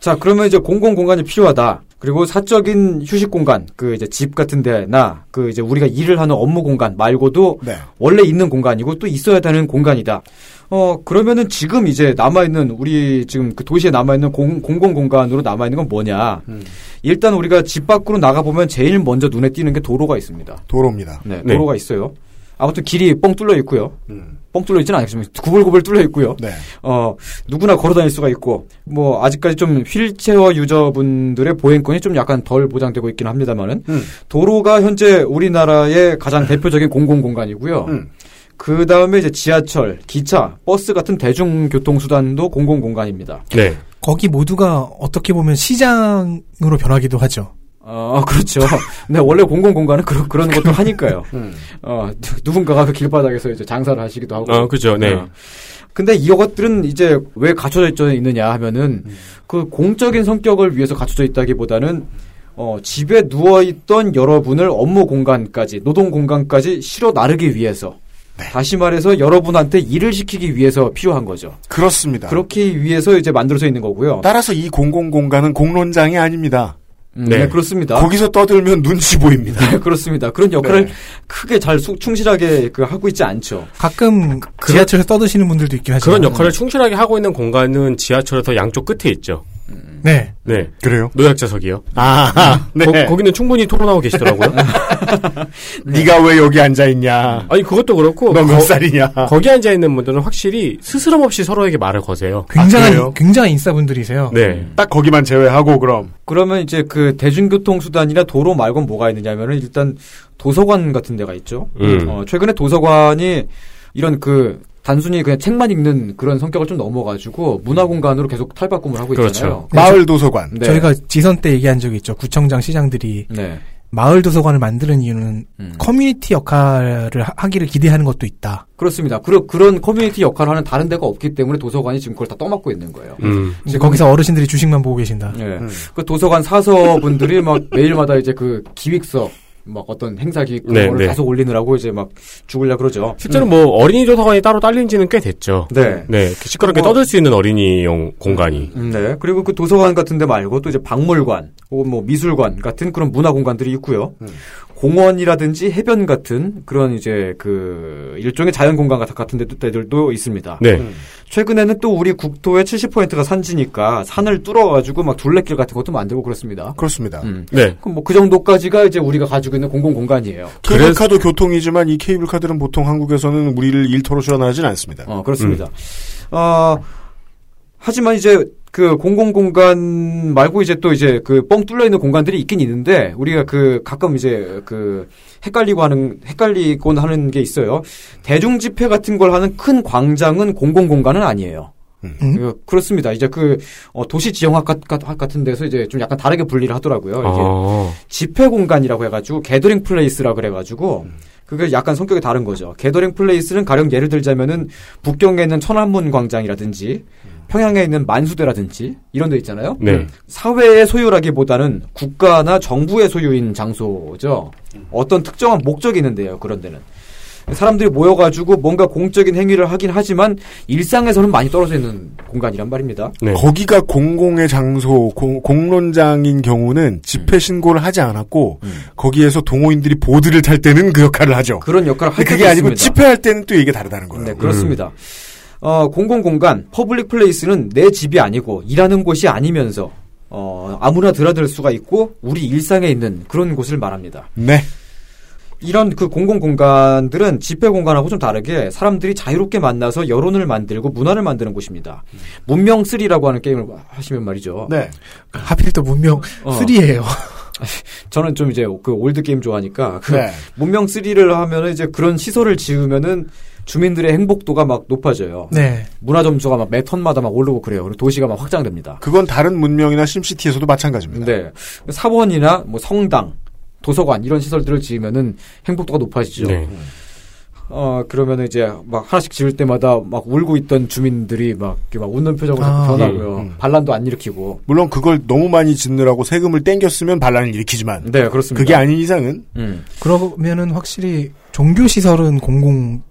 C: 자, 그러면 이제 공공 공간이 필요하다. 그리고 사적인 휴식 공간, 그 이제 집 같은 데나 그 이제 우리가 일을 하는 업무 공간 말고도
B: 네.
C: 원래 있는 공간이고 또 있어야 되는 공간이다. 어, 그러면은 지금 이제 남아 있는, 우리 지금 그 도시에 남아 있는 공, 공공 공간으로 남아 있는 건 뭐냐. 일단 우리가 집 밖으로 나가 보면 제일 먼저 눈에 띄는 게 도로가 있습니다.
B: 도로입니다.
C: 네,
B: 네.
C: 도로가 있어요. 아무튼 길이 뻥 뚫려 있고요. 뻥 뚫려 있지는 않겠지만 구불구불 뚫려 있고요.
B: 네.
C: 어 누구나 걸어 다닐 수가 있고 뭐 아직까지 좀 휠체어 유저분들의 보행권이 좀 약간 덜 보장되고 있긴 합니다만은 도로가 현재 우리나라의 가장 대표적인 공공 공간이고요. 그 다음에 이제 지하철, 기차, 버스 같은 대중교통 수단도 공공 공간입니다.
H: 네.
J: 거기 모두가 어떻게 보면 시장으로 변하기도 하죠.
C: 어, 그렇죠. 근데 원래 공공 공간은 그런 그런 것도 하니까요. 어, 누- 누군가가 그 길바닥에서 이제 장사를 하시기도 하고.
H: 어, 그죠, 네.
C: 어. 근데 이것들은 이제 왜 갖춰져 있- 있느냐 하면은 그 공적인 성격을 위해서 갖춰져 있다기보다는 어, 집에 누워 있던 여러분을 업무 공간까지 노동 공간까지 실어 나르기 위해서 다시 말해서 여러분한테 일을 시키기 위해서 필요한 거죠.
B: 그렇습니다.
C: 그렇게 위해서 이제 만들어져 있는 거고요.
B: 따라서 이 공공 공간은 공론장이 아닙니다.
C: 음, 네. 그렇습니다.
B: 거기서 떠들면 눈치 보입니다.
C: 네, 그렇습니다. 그런 역할을
B: 네.
C: 크게 잘 수- 충실하게 그 하고 있지 않죠.
J: 가끔 지하철에서 떠드시는 분들도 있긴 하지만
H: 그런 역할을 충실하게 하고 있는 공간은 지하철에서 양쪽 끝에 있죠.
J: 네.
H: 네.
B: 그래요?
H: 노약자석이요.
B: 아, 네.
H: 거, 거기는 충분히 토론하고 계시더라고요.
B: 네 가 왜 여기 앉아 있냐?
H: 아니 그것도 그렇고
B: 너몇
H: 거-
B: 살이냐?
H: 거기 앉아 있는 분들은 확실히 스스럼 없이 서로에게 말을 거세요.
J: 굉장한
B: 그래요?
J: 굉장한 인싸분들이세요.
H: 네.
B: 딱 거기만 제외하고 그럼
C: 그러면 이제 그 대중교통 수단이나 도로 말고는 뭐가 있느냐면은 일단 도서관 같은 데가 있죠.
H: 음.
C: 어, 최근에 도서관이 이런 그 단순히 그냥 책만 읽는 그런 성격을 좀 넘어가지고 문화 공간으로 계속 탈바꿈을 하고
H: 그렇죠.
C: 있잖아요.
B: 마을 도서관.
C: 네.
J: 저희가 지선 때 얘기한 적이 있죠. 구청장 시장들이
C: 네.
J: 마을 도서관을 만드는 이유는
C: 음.
J: 커뮤니티 역할을 하- 하기를 기대하는 것도 있다.
C: 그렇습니다. 그런 그런 커뮤니티 역할을 하는 다른 데가 없기 때문에 도서관이 지금 그걸 다 떠맡고 있는 거예요.
H: 음.
J: 이제 거기서 어르신들이 주식만 보고 계신다.
C: 예. 그 도서관 사서분들이 막 매일마다 이제 그 기획서 막 어떤 행사 기획
H: 네,
C: 그거를
H: 네.
C: 계속 올리느라고 이제 막 죽을려 그러죠.
H: 실제로 뭐 어린이 도서관이 따로 딸린 지는 꽤 됐죠.
C: 네.
H: 네. 시끄럽게
C: 뭐-
H: 떠들 수 있는 어린이용 공간이.
C: 음, 네. 그리고 그 도서관 같은 데 말고 또 이제 박물관, 혹은 뭐 미술관 같은 그런 문화 공간들이 있고요. 공원이라든지 해변 같은 그런 이제 그 일종의 자연 공간 같은- 데들도 있습니다.
H: 네.
C: 최근에는 또 우리 국토의 70%가 산지니까 산을 뚫어가지고 막 둘레길 같은 것도 만들고 그렇습니다.
B: 그렇습니다.
C: 음.
H: 네.
C: 그럼 뭐 그 정도까지가 이제 우리가 가지고 있는 공공 공간이에요.
B: 케이블카도 교통이지만 이 케이블카들은 보통 한국에서는 우리를 일터로 출연하진 않습니다.
C: 어, 그렇습니다. 어, 하지만 이제 그 공공 공간 말고 이제 또 이제 그 뻥 뚫려 있는 공간들이 있긴 있는데 우리가 그 가끔 이제 그 헷갈리고 하는 헷갈리곤 하는 게 있어요. 대중 집회 같은 걸 하는 큰 광장은 공공 공간은 아니에요. 그, 그렇습니다. 이제 그 어, 도시 지형학 같- 같은 데서 이제 좀 약간 다르게 분리를 하더라고요. 이게
H: 아.
C: 집회 공간이라고 해가지고 게더링 플레이스라 그래가지고 그게 약간 성격이 다른 거죠. 게더링 플레이스는 가령 예를 들자면은 북경에 있는 천안문 광장이라든지 평양에 있는 만수대라든지 이런 데 있잖아요.
H: 네.
C: 사회의 소유라기보다는 국가나 정부의 소유인 장소죠. 어떤 특정한 목적이 있는데요. 그런 데는. 사람들이 모여가지고 뭔가 공적인 행위를 하긴 하지만 일상에서는 많이 떨어져 있는 공간이란 말입니다.
H: 네.
B: 거기가 공공의 장소, 공, 공론장인 경우는 집회 신고를 하지 않았고 거기에서 동호인들이 보드를 탈 때는 그 역할을 하죠.
C: 그런 역할을 할
B: 그게 아니고. 집회할 때는 또 이게 다르다는 거예요.
C: 네, 그렇습니다. 어, 공공공간, public place는 내 집이 아니고 일하는 곳이 아니면서 어, 아무나 드나들 수가 있고 우리 일상에 있는 그런 곳을 말합니다.
B: 네.
C: 이런 그 공공 공간들은 집회 공간하고 좀 다르게 사람들이 자유롭게 만나서 여론을 만들고 문화를 만드는 곳입니다. 문명 3라고 하는 게임을 하시면 말이죠.
B: 네.
J: 하필 또 문명
C: 어.
J: 3예요.
C: 저는 좀 이제 그 old 게임 좋아하니까 그
B: 네.
C: 문명 3를 하면은 이제 그런 시설을 지으면은 주민들의 행복도가 막 높아져요.
J: 네.
C: 문화 점수가 막 매 턴마다 막 오르고 그래요. 그리고 도시가 막 확장됩니다.
B: 그건 다른 문명이나 심시티에서도 마찬가지입니다.
C: 네. 사원이나 뭐 성당, 도서관 이런 시설들을 지으면은 행복도가 높아지죠.
H: 네.
C: 어 그러면은 이제 막 하나씩 지을 때마다 막 울고 있던 주민들이 막, 이렇게 막 웃는 표정으로
B: 아,
C: 변하고요.
B: 음, 음.
C: 반란도 안 일으키고.
B: 물론 그걸 너무 많이 짓느라고 세금을 땡겼으면 반란을 일으키지만
C: 네, 그렇습니다.
B: 그게 아닌 이상은
C: 음.
J: 그러면은 확실히 종교 시설은 공공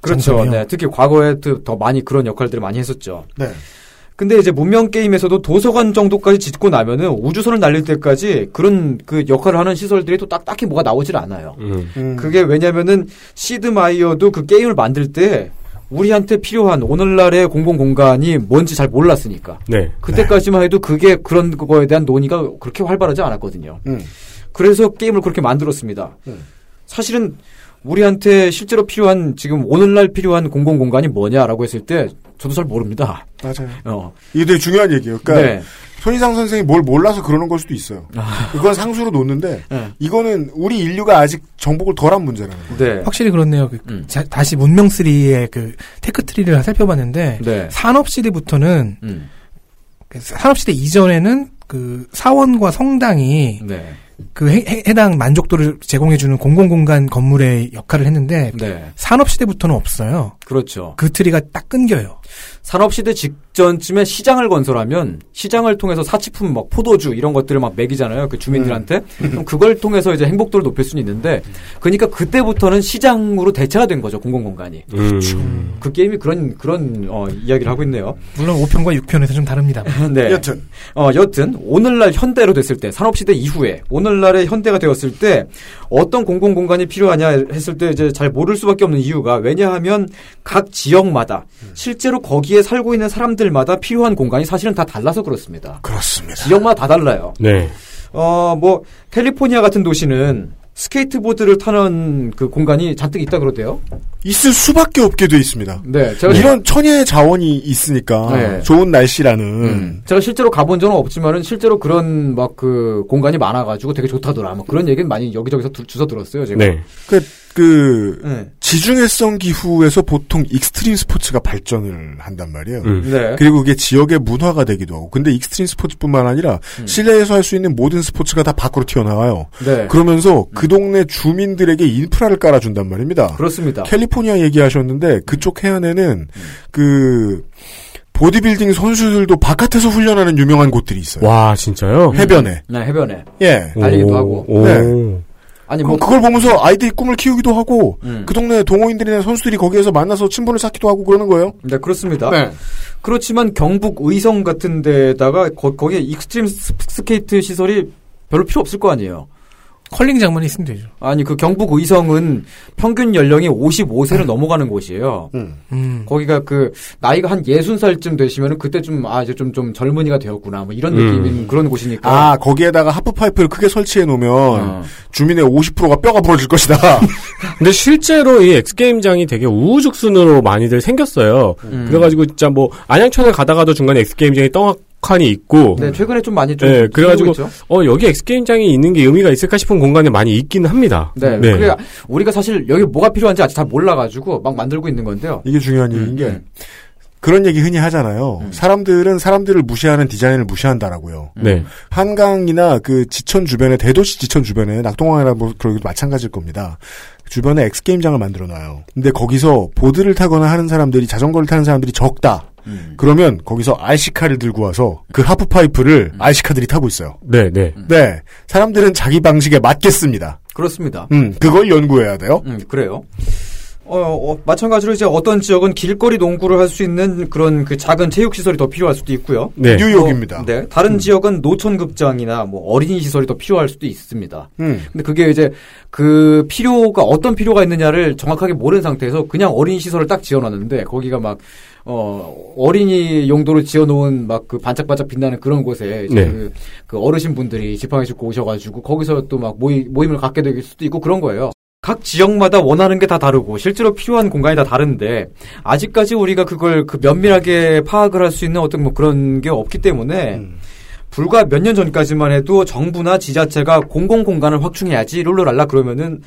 C: 그렇죠.
J: 네,
C: 특히 과거에 더- 더 많이 그런 역할들을 많이 했었죠.
B: 네.
C: 근데 이제 문명 게임에서도 도서관 정도까지 짓고 나면은 우주선을 날릴 때까지 그런 그 역할을 하는 시설들이 또 딱 딱히 뭐가 나오질 않아요.
H: 음.
C: 그게 왜냐면은 시드 마이어도 그 게임을 만들 때 우리한테 필요한 오늘날의 공공 공간이 뭔지 잘 몰랐으니까.
H: 네.
C: 그때까지만 해도 그게 그런 거에 대한 논의가 그렇게 활발하지 않았거든요.
B: 음.
C: 그래서 게임을 그렇게 만들었습니다. 사실은 우리한테 실제로 필요한 지금 오늘날 필요한 공공 공간이 뭐냐라고 했을 때 저도 잘 모릅니다.
B: 맞아요.
C: 어.
B: 이게 되게 중요한 얘기예요. 그러니까
C: 네.
B: 손이상 선생이 뭘 몰라서 그러는 걸 수도 있어요. 그건 상수로 놓는데
C: 네.
B: 이거는 우리 인류가 아직 정복을 덜한 문제라는 거예요.
C: 네.
J: 확실히 그렇네요. 그
C: 음.
J: 자- 다시 문명 3의 그 tech tree를 살펴봤는데
C: 네.
J: 산업 시대부터는
C: 음.
J: 그 산업 시대 이전에는 그 사원과 성당이
C: 네.
J: 그 해, 해- 해당 만족도를 제공해주는 공공공간 건물의 역할을 했는데
C: 네.
J: 산업 시대부터는 없어요.
C: 그렇죠.
J: 그 tree가 딱 끊겨요.
C: 산업시대 직전쯤에 시장을 건설하면 시장을 통해서 사치품 막 포도주 이런 것들을 막 먹이잖아요. 그 주민들한테. 그럼 그걸 통해서 이제 행복도를 높일 수는 있는데 그러니까 그때부터는 시장으로 대체가 된 거죠. 공공공간이.
H: 음.
C: 그 게임이 그런 그런 어, 이야기를 하고 있네요.
J: 물론 5편과 6편에서 좀 다릅니다.
C: 네.
B: 여튼
C: 어, 여튼 오늘날 현대로 됐을 때 산업시대 이후에 오늘날의 현대가 되었을 때 어떤 공공공간이 필요하냐 했을 때 이제 잘 모를 수밖에 없는 이유가 왜냐하면 각 지역마다 실제로 거기에 살고 있는 사람들마다 필요한 공간이 사실은 다 달라서 그렇습니다.
B: 그렇습니다.
C: 지역마다 다 달라요.
H: 네.
C: 어, 뭐 캘리포니아 같은 도시는 스케이트보드를 타는 그 공간이 잔뜩 있다 그러대요.
B: 있을 수밖에 없게 돼 있습니다.
C: 네, 제가
B: 이런 천혜의 자원이 있으니까
C: 네.
B: 좋은 날씨라는
C: 음. 제가 실제로 가본 적은 없지만은 실제로 그런 막 그 공간이 많아가지고 되게 좋다더라. 뭐 그런 얘기는 많이 여기저기서 두- 주워 들었어요. 제가.
H: 네.
B: 그, 그
C: 네.
B: 지중해성 기후에서 보통 extreme 스포츠가 발전을 한단 말이에요.
H: 음.
C: 네.
B: 그리고 그게 지역의 문화가 되기도 하고. 근데 extreme 스포츠뿐만 아니라 실내에서 할 수 있는 모든 스포츠가 다 밖으로 튀어나와요.
C: 네.
B: 그러면서 그 동네 주민들에게 인프라를 깔아준단 말입니다.
C: 그렇습니다.
B: 캘리포니아 얘기하셨는데 그쪽 해안에는 그 보디빌딩 선수들도 바깥에서 훈련하는 유명한 곳들이 있어요.
H: 와, 진짜요?
B: 해변에.
C: 네, 해변에.
B: 예.
C: 달리기도
H: 오,
C: 하고.
H: 오.
B: 네.
C: 아니 뭐
B: 그걸 보면서 아이들이 꿈을 키우기도 하고
C: 음.
B: 그 동네 동호인들이나 선수들이 거기에서 만나서 친분을 쌓기도 하고 그러는 거예요.
C: 네, 그렇습니다.
B: 네.
C: 그렇지만 경북 의성 같은 데다가 거, 거기에 extreme 스- 스케이트 시설이 별로 필요 없을 거 아니에요.
J: 컬링 장만 있으면 되죠.
C: 아니 그 경북 의성은 평균 연령이 55세를 넘어가는 곳이에요.
J: 음.
C: 거기가 그 나이가 한 60살쯤 되시면은 그때 좀 아 이제 좀 좀 젊은이가 되었구나 뭐 이런
H: 음.
C: 느낌인 그런 곳이니까.
B: 아 거기에다가 하프 파이프를 크게 설치해 놓으면
C: 어.
B: 주민의 50%가 뼈가 부러질 것이다.
H: 근데 실제로 이 X 게임장이 되게 우후죽순으로 많이들 생겼어요.
C: 음.
H: 그래가지고 진짜 뭐 안양천을 가다가도 중간에 X 게임장이 떡 하니 있고.
C: 네, 최근에 좀 많이 좀
H: 네, 그래가지고. 어 여기 X 게임장이 있는 게 의미가 있을까 싶은 공간에 많이 있기는 합니다.
C: 네, 그래 우리가 사실 여기 뭐가 필요한지 아직 잘 몰라가지고 막 만들고 있는 건데요.
B: 이게 중요한
C: 음,
B: 얘기인 게
C: 음.
B: 그런 얘기 흔히 하잖아요. 사람들은 사람들을 무시하는 디자인을 무시한다라고요.
H: 네.
B: 한강이나 그 지천 주변에 대도시 지천 주변에 낙동강이나 뭐 그러기도 마찬가지일 겁니다. 주변에 X 게임장을 만들어 놔요. 근데 거기서 보드를 타거나 하는 사람들이 자전거를 타는 사람들이 적다. 그러면 거기서 RC카를 들고 와서 그 하프파이프를 RC카들이 타고 있어요.
H: 네, 네.
B: 네. 사람들은 자기 방식에 맞겠습니다.
C: 그렇습니다.
B: 음, 그걸 연구해야 돼요.
C: 음, 그래요. 어, 어, 마찬가지로 이제 어떤 지역은 길거리 농구를 할 수 있는 그런 그 작은 체육 시설이 더 필요할 수도 있고요.
B: 네. 뉴욕입니다.
C: 또, 네. 다른 지역은 노천 극장이나 뭐 어린이 시설이 더 필요할 수도 있습니다.
B: 음.
C: 근데 그게 이제 그 필요가 어떤 필요가 있느냐를 정확하게 모르는 상태에서 그냥 어린이 시설을 딱 지어놨는데 거기가 막 어, 어린이 용도로 지어놓은 막 그 반짝반짝 빛나는 그런 곳에 이제
H: 네.
C: 그, 그 어르신 분들이 지팡이 짚고 오셔가지고 거기서 또 막 모임, 모임을 갖게 될 수도 있고 그런 거예요. 각 지역마다 원하는 게 다 다르고 실제로 필요한 공간이 다 다른데 아직까지 우리가 그걸 그 면밀하게 파악을 할 수 있는 어떤 뭐 그런 게 없기 때문에 불과 몇 년 전까지만 해도 정부나 지자체가 공공 공간을 확충해야지 룰루랄라 그러면은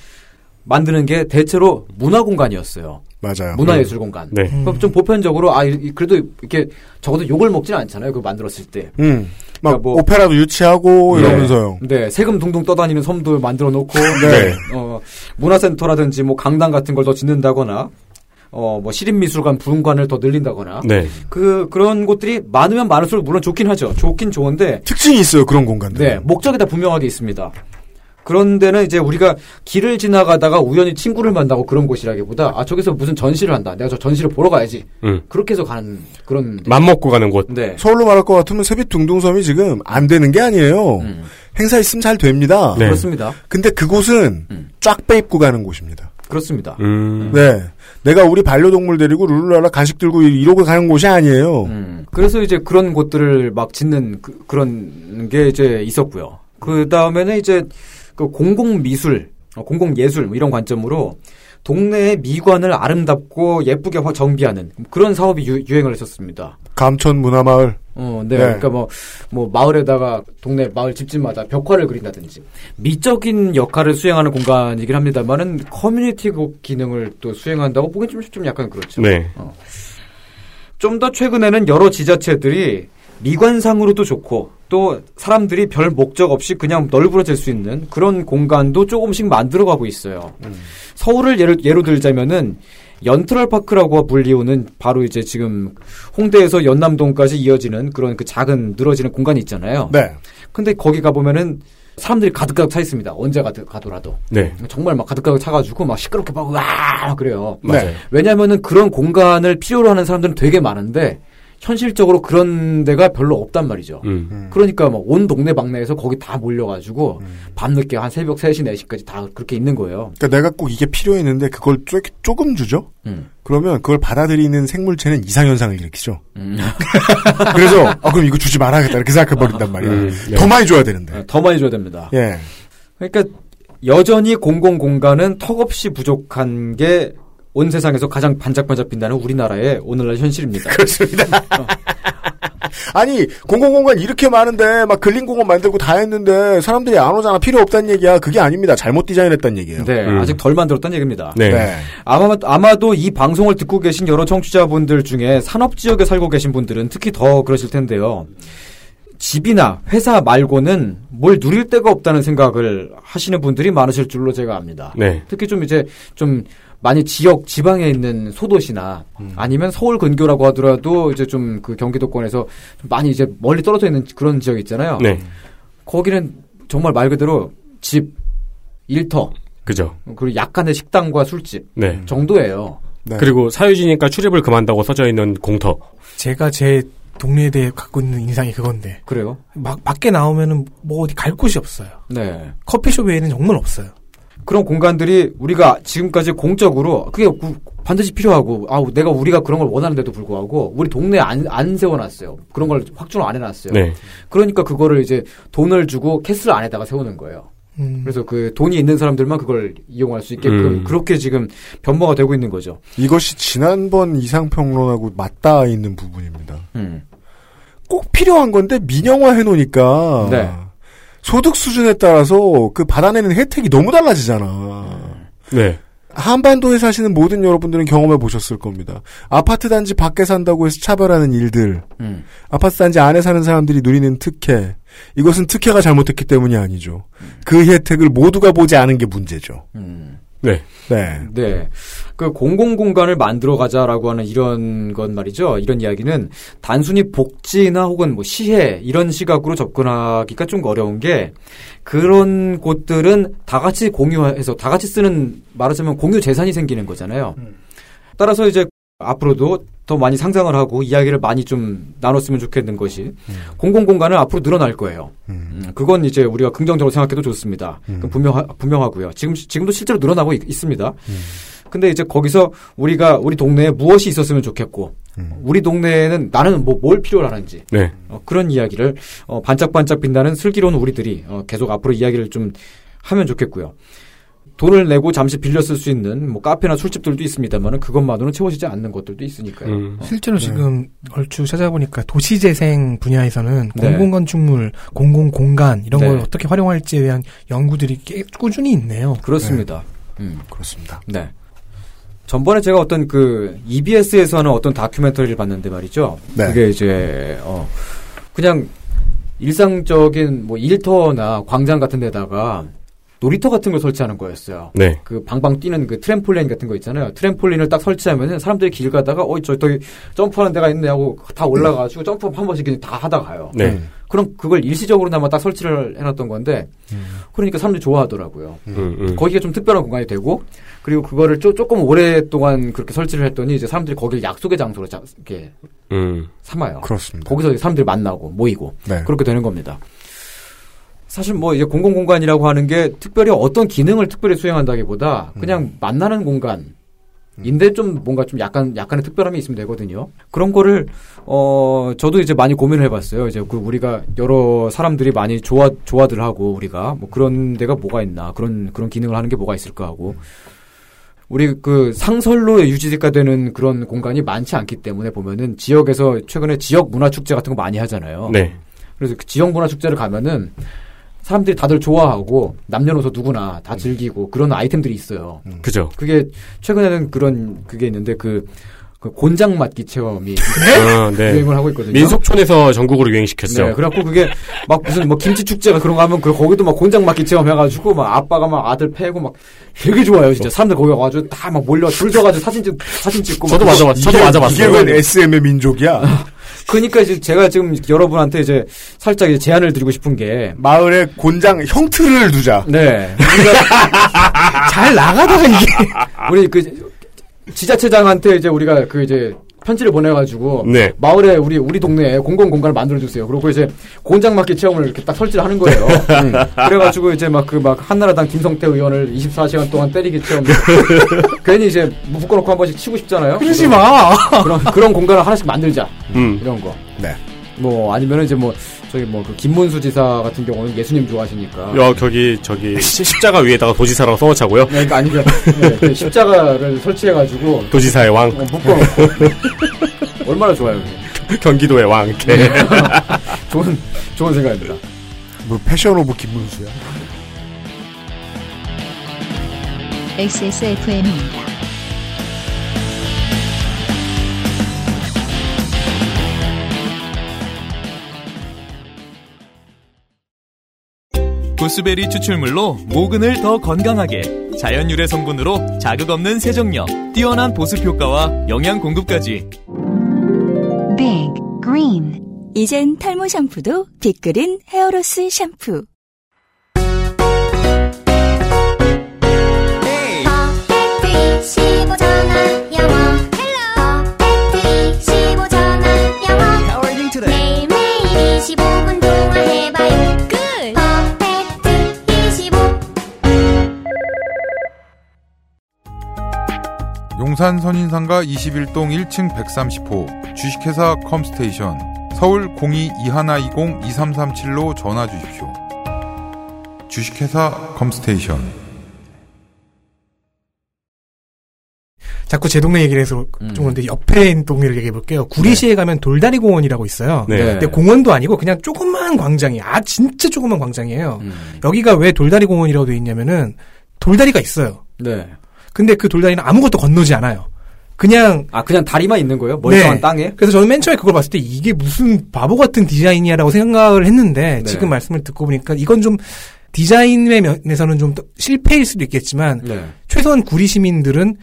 C: 만드는 게 대체로 문화 공간이었어요.
B: 맞아요.
C: 문화예술 공간.
B: 네.
C: 그럼 좀 보편적으로 아 이- 그래도 이렇게 적어도 욕을 먹지는 않잖아요. 그거 만들었을 때.
B: 음. 막
C: 그러니까 뭐-
B: 오페라도 유치하고
C: 네.
B: 이러면서요.
C: 네, 세금 둥둥 떠다니는 섬도 만들어 놓고,
B: 네.
C: 어, 문화센터라든지 뭐 강당 같은 걸 더 짓는다거나, 어, 뭐 시립미술관 분관을 더 늘린다거나,
B: 네.
C: 그, 그런 곳들이 많으면 많을수록 물론 좋긴 하죠. 좋긴 좋은데,
B: 특징이 있어요 그런 공간들.
C: 네, 목적이 다 분명하게 있습니다. 그런 데는 이제 우리가 길을 지나가다가 우연히 친구를 만나고 그런 곳이라기보다, 아, 저기서 무슨 전시를 한다. 내가 저 전시를 보러 가야지.
H: 음.
C: 그렇게 해서 가는 그런.
H: 맘 먹고 가는 곳.
C: 네.
B: 서울로 말할 것 같으면 세빛 둥둥섬이 지금 안 되는 게 아니에요. 행사 있으면 잘 됩니다.
C: 네. 그렇습니다.
B: 근데 그곳은 쫙 빼입고 가는 곳입니다.
C: 그렇습니다.
H: 음.
B: 네. 내가 우리 반려동물 데리고 룰루랄라 간식 들고 이러고 가는 곳이 아니에요.
C: 음. 그래서 이제 그런 곳들을 막 짓는 그, 런 게 이제 있었고요. 그 다음에는 이제 그 공공 미술, 어, 공공 예술 뭐 이런 관점으로 동네의 미관을 아름답고 예쁘게 확 정비하는 그런 사업이 유, 유행을 했었습니다.
B: 감천 문화마을.
C: 어, 네.
B: 네.
C: 그러니까 뭐, 뭐, 마을에다가, 동네 마을 집집마다 벽화를 그린다든지, 미적인 역할을 수행하는 공간이긴 합니다만은, 커뮤니티 기능을 또 수행한다고 보기엔 좀, 좀 약간 그렇죠.
H: 네.
C: 어. 좀더 최근에는 여러 지자체들이 미관상으로도 좋고, 또 사람들이 별 목적 없이 그냥 널브러질 수 있는 그런 공간도 조금씩 만들어가고 있어요. 서울을 예를, 예로 들자면은, 연트럴파크라고 불리우는 바로 이제 지금 홍대에서 연남동까지 이어지는 그런 그 작은 늘어지는 공간이 있잖아요.
B: 네.
C: 근데 거기 가보면은 사람들이 가득가득 차 있습니다. 언제 가득 가더라도.
H: 네.
C: 정말 막 가득가득 차가지고 막 시끄럽게 막, 와! 막 그래요.
H: 맞아요.
C: 왜냐면은 그런 공간을 필요로 하는 사람들은 되게 많은데, 현실적으로 그런 데가 별로 없단 말이죠.
H: 음.
C: 그러니까 막 온 동네 방네에서 거기 다 몰려가지고, 밤늦게 한 새벽 3시, 4시까지 다 그렇게 있는 거예요.
B: 그러니까 내가 꼭 이게 필요했는데 그걸 쪼, 조금 주죠.
C: 음.
B: 그러면 그걸 받아들이는 생물체는 이상현상을 일으키죠.
C: 음.
B: 그래서 아, 그럼 이거 주지 말아야겠다 이렇게 생각해 버린단 말이야.
C: 음, 네.
B: 더 많이 줘야 되는데.
C: 네, 더 많이 줘야 됩니다.
B: 예.
C: 그러니까 여전히 공공 공간은 턱없이 부족한 게 온 세상에서 가장 반짝반짝 빛나는 우리나라의 오늘날 현실입니다.
B: 그렇습니다. 아니 공공공간 이렇게 많은데 막 근린공원 만들고 다 했는데 사람들이 안 오잖아 필요 없다는 얘기야. 그게 아닙니다. 잘못 디자인했다는 얘기예요.
C: 네, 아직 덜 만들었다는 얘기입니다.
B: 네. 네.
C: 아마, 아마도 이 방송을 듣고 계신 여러 청취자분들 중에 산업지역에 살고 계신 분들은 특히 더 그러실 텐데요. 집이나 회사 말고는 뭘 누릴 데가 없다는 생각을 하시는 분들이 많으실 줄로 제가 압니다.
H: 네.
C: 특히 좀 이제 좀 많이 지역 지방에 있는 소도시나
H: 음.
C: 아니면 서울 근교라고 하더라도 이제 좀 그 경기도권에서 좀 많이 이제 멀리 떨어져 있는 그런 지역 있잖아요.
H: 네.
C: 거기는 정말 말 그대로 집, 일터,
H: 그죠.
C: 그리고 약간의 식당과 술집
H: 네.
C: 정도예요.
H: 그리고 사유지니까 출입을 그만다고 써져 있는 공터.
J: 제가 제 동네에 대해 갖고 있는 인상이 그건데.
C: 그래요?
J: 막 밖에 나오면은 뭐 어디 갈 곳이 없어요.
C: 네.
J: 커피숍 외에는 정말 없어요.
C: 그런 공간들이 우리가 지금까지 공적으로 그게 구- 반드시 필요하고 아 내가 우리가 그런 걸 원하는데도 불구하고 우리 동네에 안, 안 세워놨어요. 그런 걸 확충을 안 해놨어요.
H: 네.
C: 그러니까 그거를 이제 돈을 주고 캐슬 안에다가 세우는 거예요.
J: 음.
C: 그래서 그 돈이 있는 사람들만 그걸 이용할 수 있게끔
B: 음.
C: 그렇게 지금 변모가 되고 있는 거죠.
B: 이것이 지난번 이상평론하고 맞닿아 있는 부분입니다.
C: 음.
B: 꼭 필요한 건데 민영화 해놓으니까
C: 네.
B: 소득 수준에 따라서 그 받아내는 혜택이 너무 달라지잖아.
H: 네.
B: 한반도에 사시는 모든 여러분들은 경험해 보셨을 겁니다. 아파트 단지 밖에 산다고 해서 차별하는 일들,
C: 음.
B: 아파트 단지 안에 사는 사람들이 누리는 특혜, 이것은 특혜가 잘못했기 때문이 아니죠. 그 혜택을 모두가 보지 않은 게 문제죠.
C: 음.
H: 네.
B: 네.
C: 네. 그 공공 공간을 만들어 가자라고 하는 이런 건 말이죠. 이런 이야기는 단순히 복지나 혹은 뭐 시해 이런 시각으로 접근하기가 좀 어려운 게 그런 곳들은 다 같이 공유해서 다 같이 쓰는 말하자면 공유 재산이 생기는 거잖아요. 따라서 이제 앞으로도 더 많이 상상을 하고 이야기를 많이 좀 나눴으면 좋겠는 것이 공공 공간은 앞으로 늘어날 거예요. 음, 그건 이제 우리가 긍정적으로 생각해도 좋습니다. 그건 분명 분명하고요. 지금 지금도 실제로 늘어나고 있, 습니다 근데 이제 거기서 우리가 우리 동네에 무엇이 있었으면 좋겠고 우리 동네에는 나는 뭐 뭘 필요로 하는지
H: 네.
C: 어, 그런 이야기를 어, 반짝반짝 빛나는 슬기로운 우리들이 어, 계속 앞으로 이야기를 좀 하면 좋겠고요. 돈을 내고 잠시 빌려 쓸 수 있는 뭐 카페나 술집들도 있습니다만은 그것만으로는 채워지지 않는 것들도 있으니까요.
H: 음.
C: 어.
J: 실제로 지금 얼추 찾아보니까 도시재생 분야에서는
C: 네.
J: 공공건축물, 공공공간 이런
C: 네.
J: 걸 어떻게 활용할지에 대한 연구들이 꽤 꾸준히 있네요.
C: 그렇습니다. 음.
B: 그렇습니다.
C: 네. 전번에 제가 어떤 그 EBS에서 하는 어떤 다큐멘터리를 봤는데 말이죠.
B: 네.
C: 그게 이제 어 그냥 일상적인 뭐 일터나 광장 같은 데다가 놀이터 같은 걸 설치하는 거였어요.
H: 네.
C: 그 방방 뛰는 그 트램폴린 같은 거 있잖아요. 트램폴린을 딱 설치하면은 사람들이 길 가다가 어이 저 저기 점프하는 데가 있네 하고 다 올라가가지고 점프 한 번씩 그냥 다 하다 가요.
H: 네.
C: 그럼 그걸 일시적으로나마 딱 설치를 해놨던 건데 그러니까 사람들이 좋아하더라고요.
H: 음, 음.
C: 거기가 좀 특별한 공간이 되고 그리고 그거를 쪼, 조금 오랫동안 그렇게 설치를 했더니 이제 사람들이 거기를 약속의 장소로 자, 이렇게
H: 음.
C: 삼아요.
B: 그렇습니다.
C: 거기서 사람들이 만나고 모이고
B: 네.
C: 그렇게 되는 겁니다. 사실 뭐 이제 공공 공간이라고 하는 게 특별히 어떤 기능을 특별히 수행한다기보다 그냥 만나는 공간. 인데 좀 뭔가 좀 약간 약간의 특별함이 있으면 되거든요. 그런 거를 어 저도 이제 많이 고민을 해봤어요. 이제 그 우리가 여러 사람들이 많이 좋아 좋아들 하고 우리가 뭐 그런 데가 뭐가 있나 그런 그런 기능을 하는 게 뭐가 있을까 하고 우리 그 상설로 유지가 되는 그런 공간이 많지 않기 때문에 보면은 지역에서 최근에 지역 문화 축제 같은 거 많이 하잖아요.
H: 네.
C: 그래서 그 지역 문화 축제를 가면은 사람들이 다들 좋아하고 남녀노소 누구나 다 즐기고 그런 아이템들이 있어요.
H: 그죠.
C: 그게 최근에는 그런 그게 있는데 그, 그 곤장 맞기 체험이
H: 어, 네.
C: 유행을 하고 있거든요.
H: 민속촌에서 전국으로 유행시켰죠.
C: 네, 그래갖고 그게 막 무슨 뭐 김치 축제가 그런 거 하면 그 거기도 막 곤장 맞기 체험 해가지고 막 아빠가 막 아들 패고 막 되게 좋아요 진짜 사람들 거기 와가지고 다 막 몰려 줄 서가지고 사진 찍 사진 찍고
H: 저도
C: 막
H: 맞아, 저도 맞아 봤어요.
B: 이게 웬 SM의 민족이야?
C: 그러니까 이제 제가 지금 여러분한테 이제 살짝 이제 제안을 드리고 싶은 게
B: 마을에 곤장 형틀을 두자.
C: 네.
J: 잘 나가다가 이게
C: 우리 그 지자체장한테 이제 우리가 그 이제 편지를 보내가지고
H: 네.
C: 마을에 우리 우리 동네에 공공 공간을 만들어 주세요. 그리고 이제 곤장 맞기 체험을 이렇게 딱 설치를 하는 거예요. 음. 그래가지고 이제 막그 막 한나라당 김성태 의원을 24시간 동안 때리기 체험. 괜히 이제 묶어놓고 한 번씩 치고 싶잖아요.
J: 그러지 마.
C: 그런 그런 공간을 하나씩 만들자.
H: 음.
C: 이런 거.
B: 네.
C: 뭐 아니면은 이제 뭐 저기 뭐 그 김문수 지사 같은 경우는 예수님 좋아하시니까.
H: 여, 저기, 저기, 시- 십자가 위에다가 도지사라고 써놓자고요.
C: 네, 그러니까 아니 그 네, 그 십자가를 설치해가지고
H: 도지사의 왕.
C: 어, 묶어놓고 얼마나 좋아요. 그게.
H: 경기도의 왕. 이렇게.
C: 네. 좋은 좋은 생각입니다.
B: 뭐 Passion of 김문수야.
A: XSFM입니다.
F: 구스베리 추출물로 모근을 더 건강하게 자연 유래 성분으로 자극 없는 세정력, 뛰어난 보습 효과와 영양 공급까지.
E: Big Green. 이젠 탈모 샴푸도 빅그린 헤어로스 샴푸.
N: 퍼펙트 15전화 영어 헬로 퍼펙트 15전화 영어 매일매일 25분
K: 용산 선인상가 21동 1층 130호 주식회사 컴스테이션 서울 02-2120-2337로 전화 주십시오. 주식회사 컴스테이션
J: 자꾸 제 동네 얘기를 해서
C: 음.
J: 좀 그런데 옆에 있는 동네를 얘기해 볼게요. 구리시에 가면 돌다리 공원이라고 있어요.
H: 네.
J: 근데 공원도 아니고 그냥 조그만 광장이 아 진짜 조그만 광장이에요.
C: 음.
J: 여기가 왜 돌다리 공원이라고 돼 있냐면은 돌다리가 있어요.
C: 네.
J: 근데 그 돌다리는 아무것도 건너지 않아요. 그냥
C: 아 그냥 다리만 있는 거예요? 멀쩡한
J: 네.
C: 땅에?
J: 그래서 저는 맨 처음에 그걸 봤을 때 이게 무슨 바보 같은 디자인이야라고 생각을 했는데
C: 네.
J: 지금 말씀을 듣고 보니까 이건 좀 디자인의 면에서는 좀더 실패일 수도 있겠지만
C: 네.
J: 최소한 구리 시민들은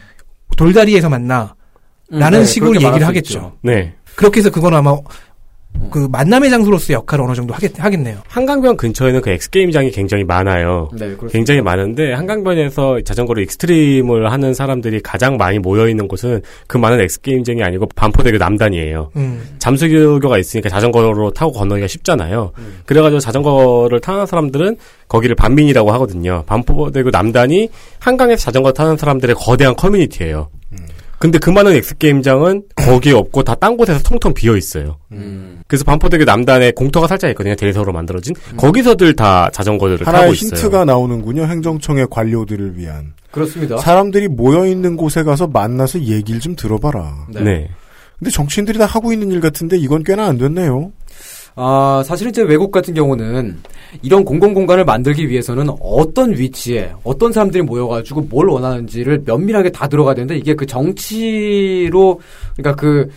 J: 돌다리에서 만나.
C: 음,
J: 라는
C: 네,
J: 식으로 얘기를 하겠죠.
C: 있죠.
H: 네.
J: 그렇게 해서 그건 아마 그 만남의 장소로서의 역할을 어느 정도 하겠, 하겠네요.
H: 한강변 근처에는 그 X게임장이 굉장히 많아요.
C: 네, 그렇습니다.
H: 굉장히 많은데 한강변에서 자전거로 extreme을 하는 사람들이 가장 많이 모여 있는 곳은 그 많은 X게임장이 아니고 반포대교 남단이에요.
J: 음.
H: 잠수교가 있으니까 자전거로 타고 건너기가 쉽잖아요. 그래가지고 자전거를 타는 사람들은 거기를 반민이라고 하거든요. 반포대교 남단이 한강에서 자전거 타는 사람들의 거대한 커뮤니티예요. 근데 그 많은 X게임장은 거기에 없고 다 딴 곳에서 텅텅 비어 있어요.
C: 음.
H: 그래서 반포대교 남단에 공터가 살짝 있거든요. 대리석으로 만들어진. 거기서들 다 자전거들을 타고
B: 하나의
H: 있어요.
B: 힌트가 나오는군요. 행정청의 관료들을 위한.
C: 그렇습니다.
B: 사람들이 모여 있는 곳에 가서 만나서 얘기를 좀 들어봐라.
C: 네.
H: 네.
B: 근데 정치인들이 다 하고 있는 일 같은데 이건 꽤나 안 됐네요.
C: 아, 사실은 이제 외국 같은 경우는 이런 공공 공간을 만들기 위해서는 어떤 위치에 어떤 사람들이 모여가지고 뭘 원하는지를 면밀하게 다 들어가야 되는데 이게 그 정치로 그러니까 그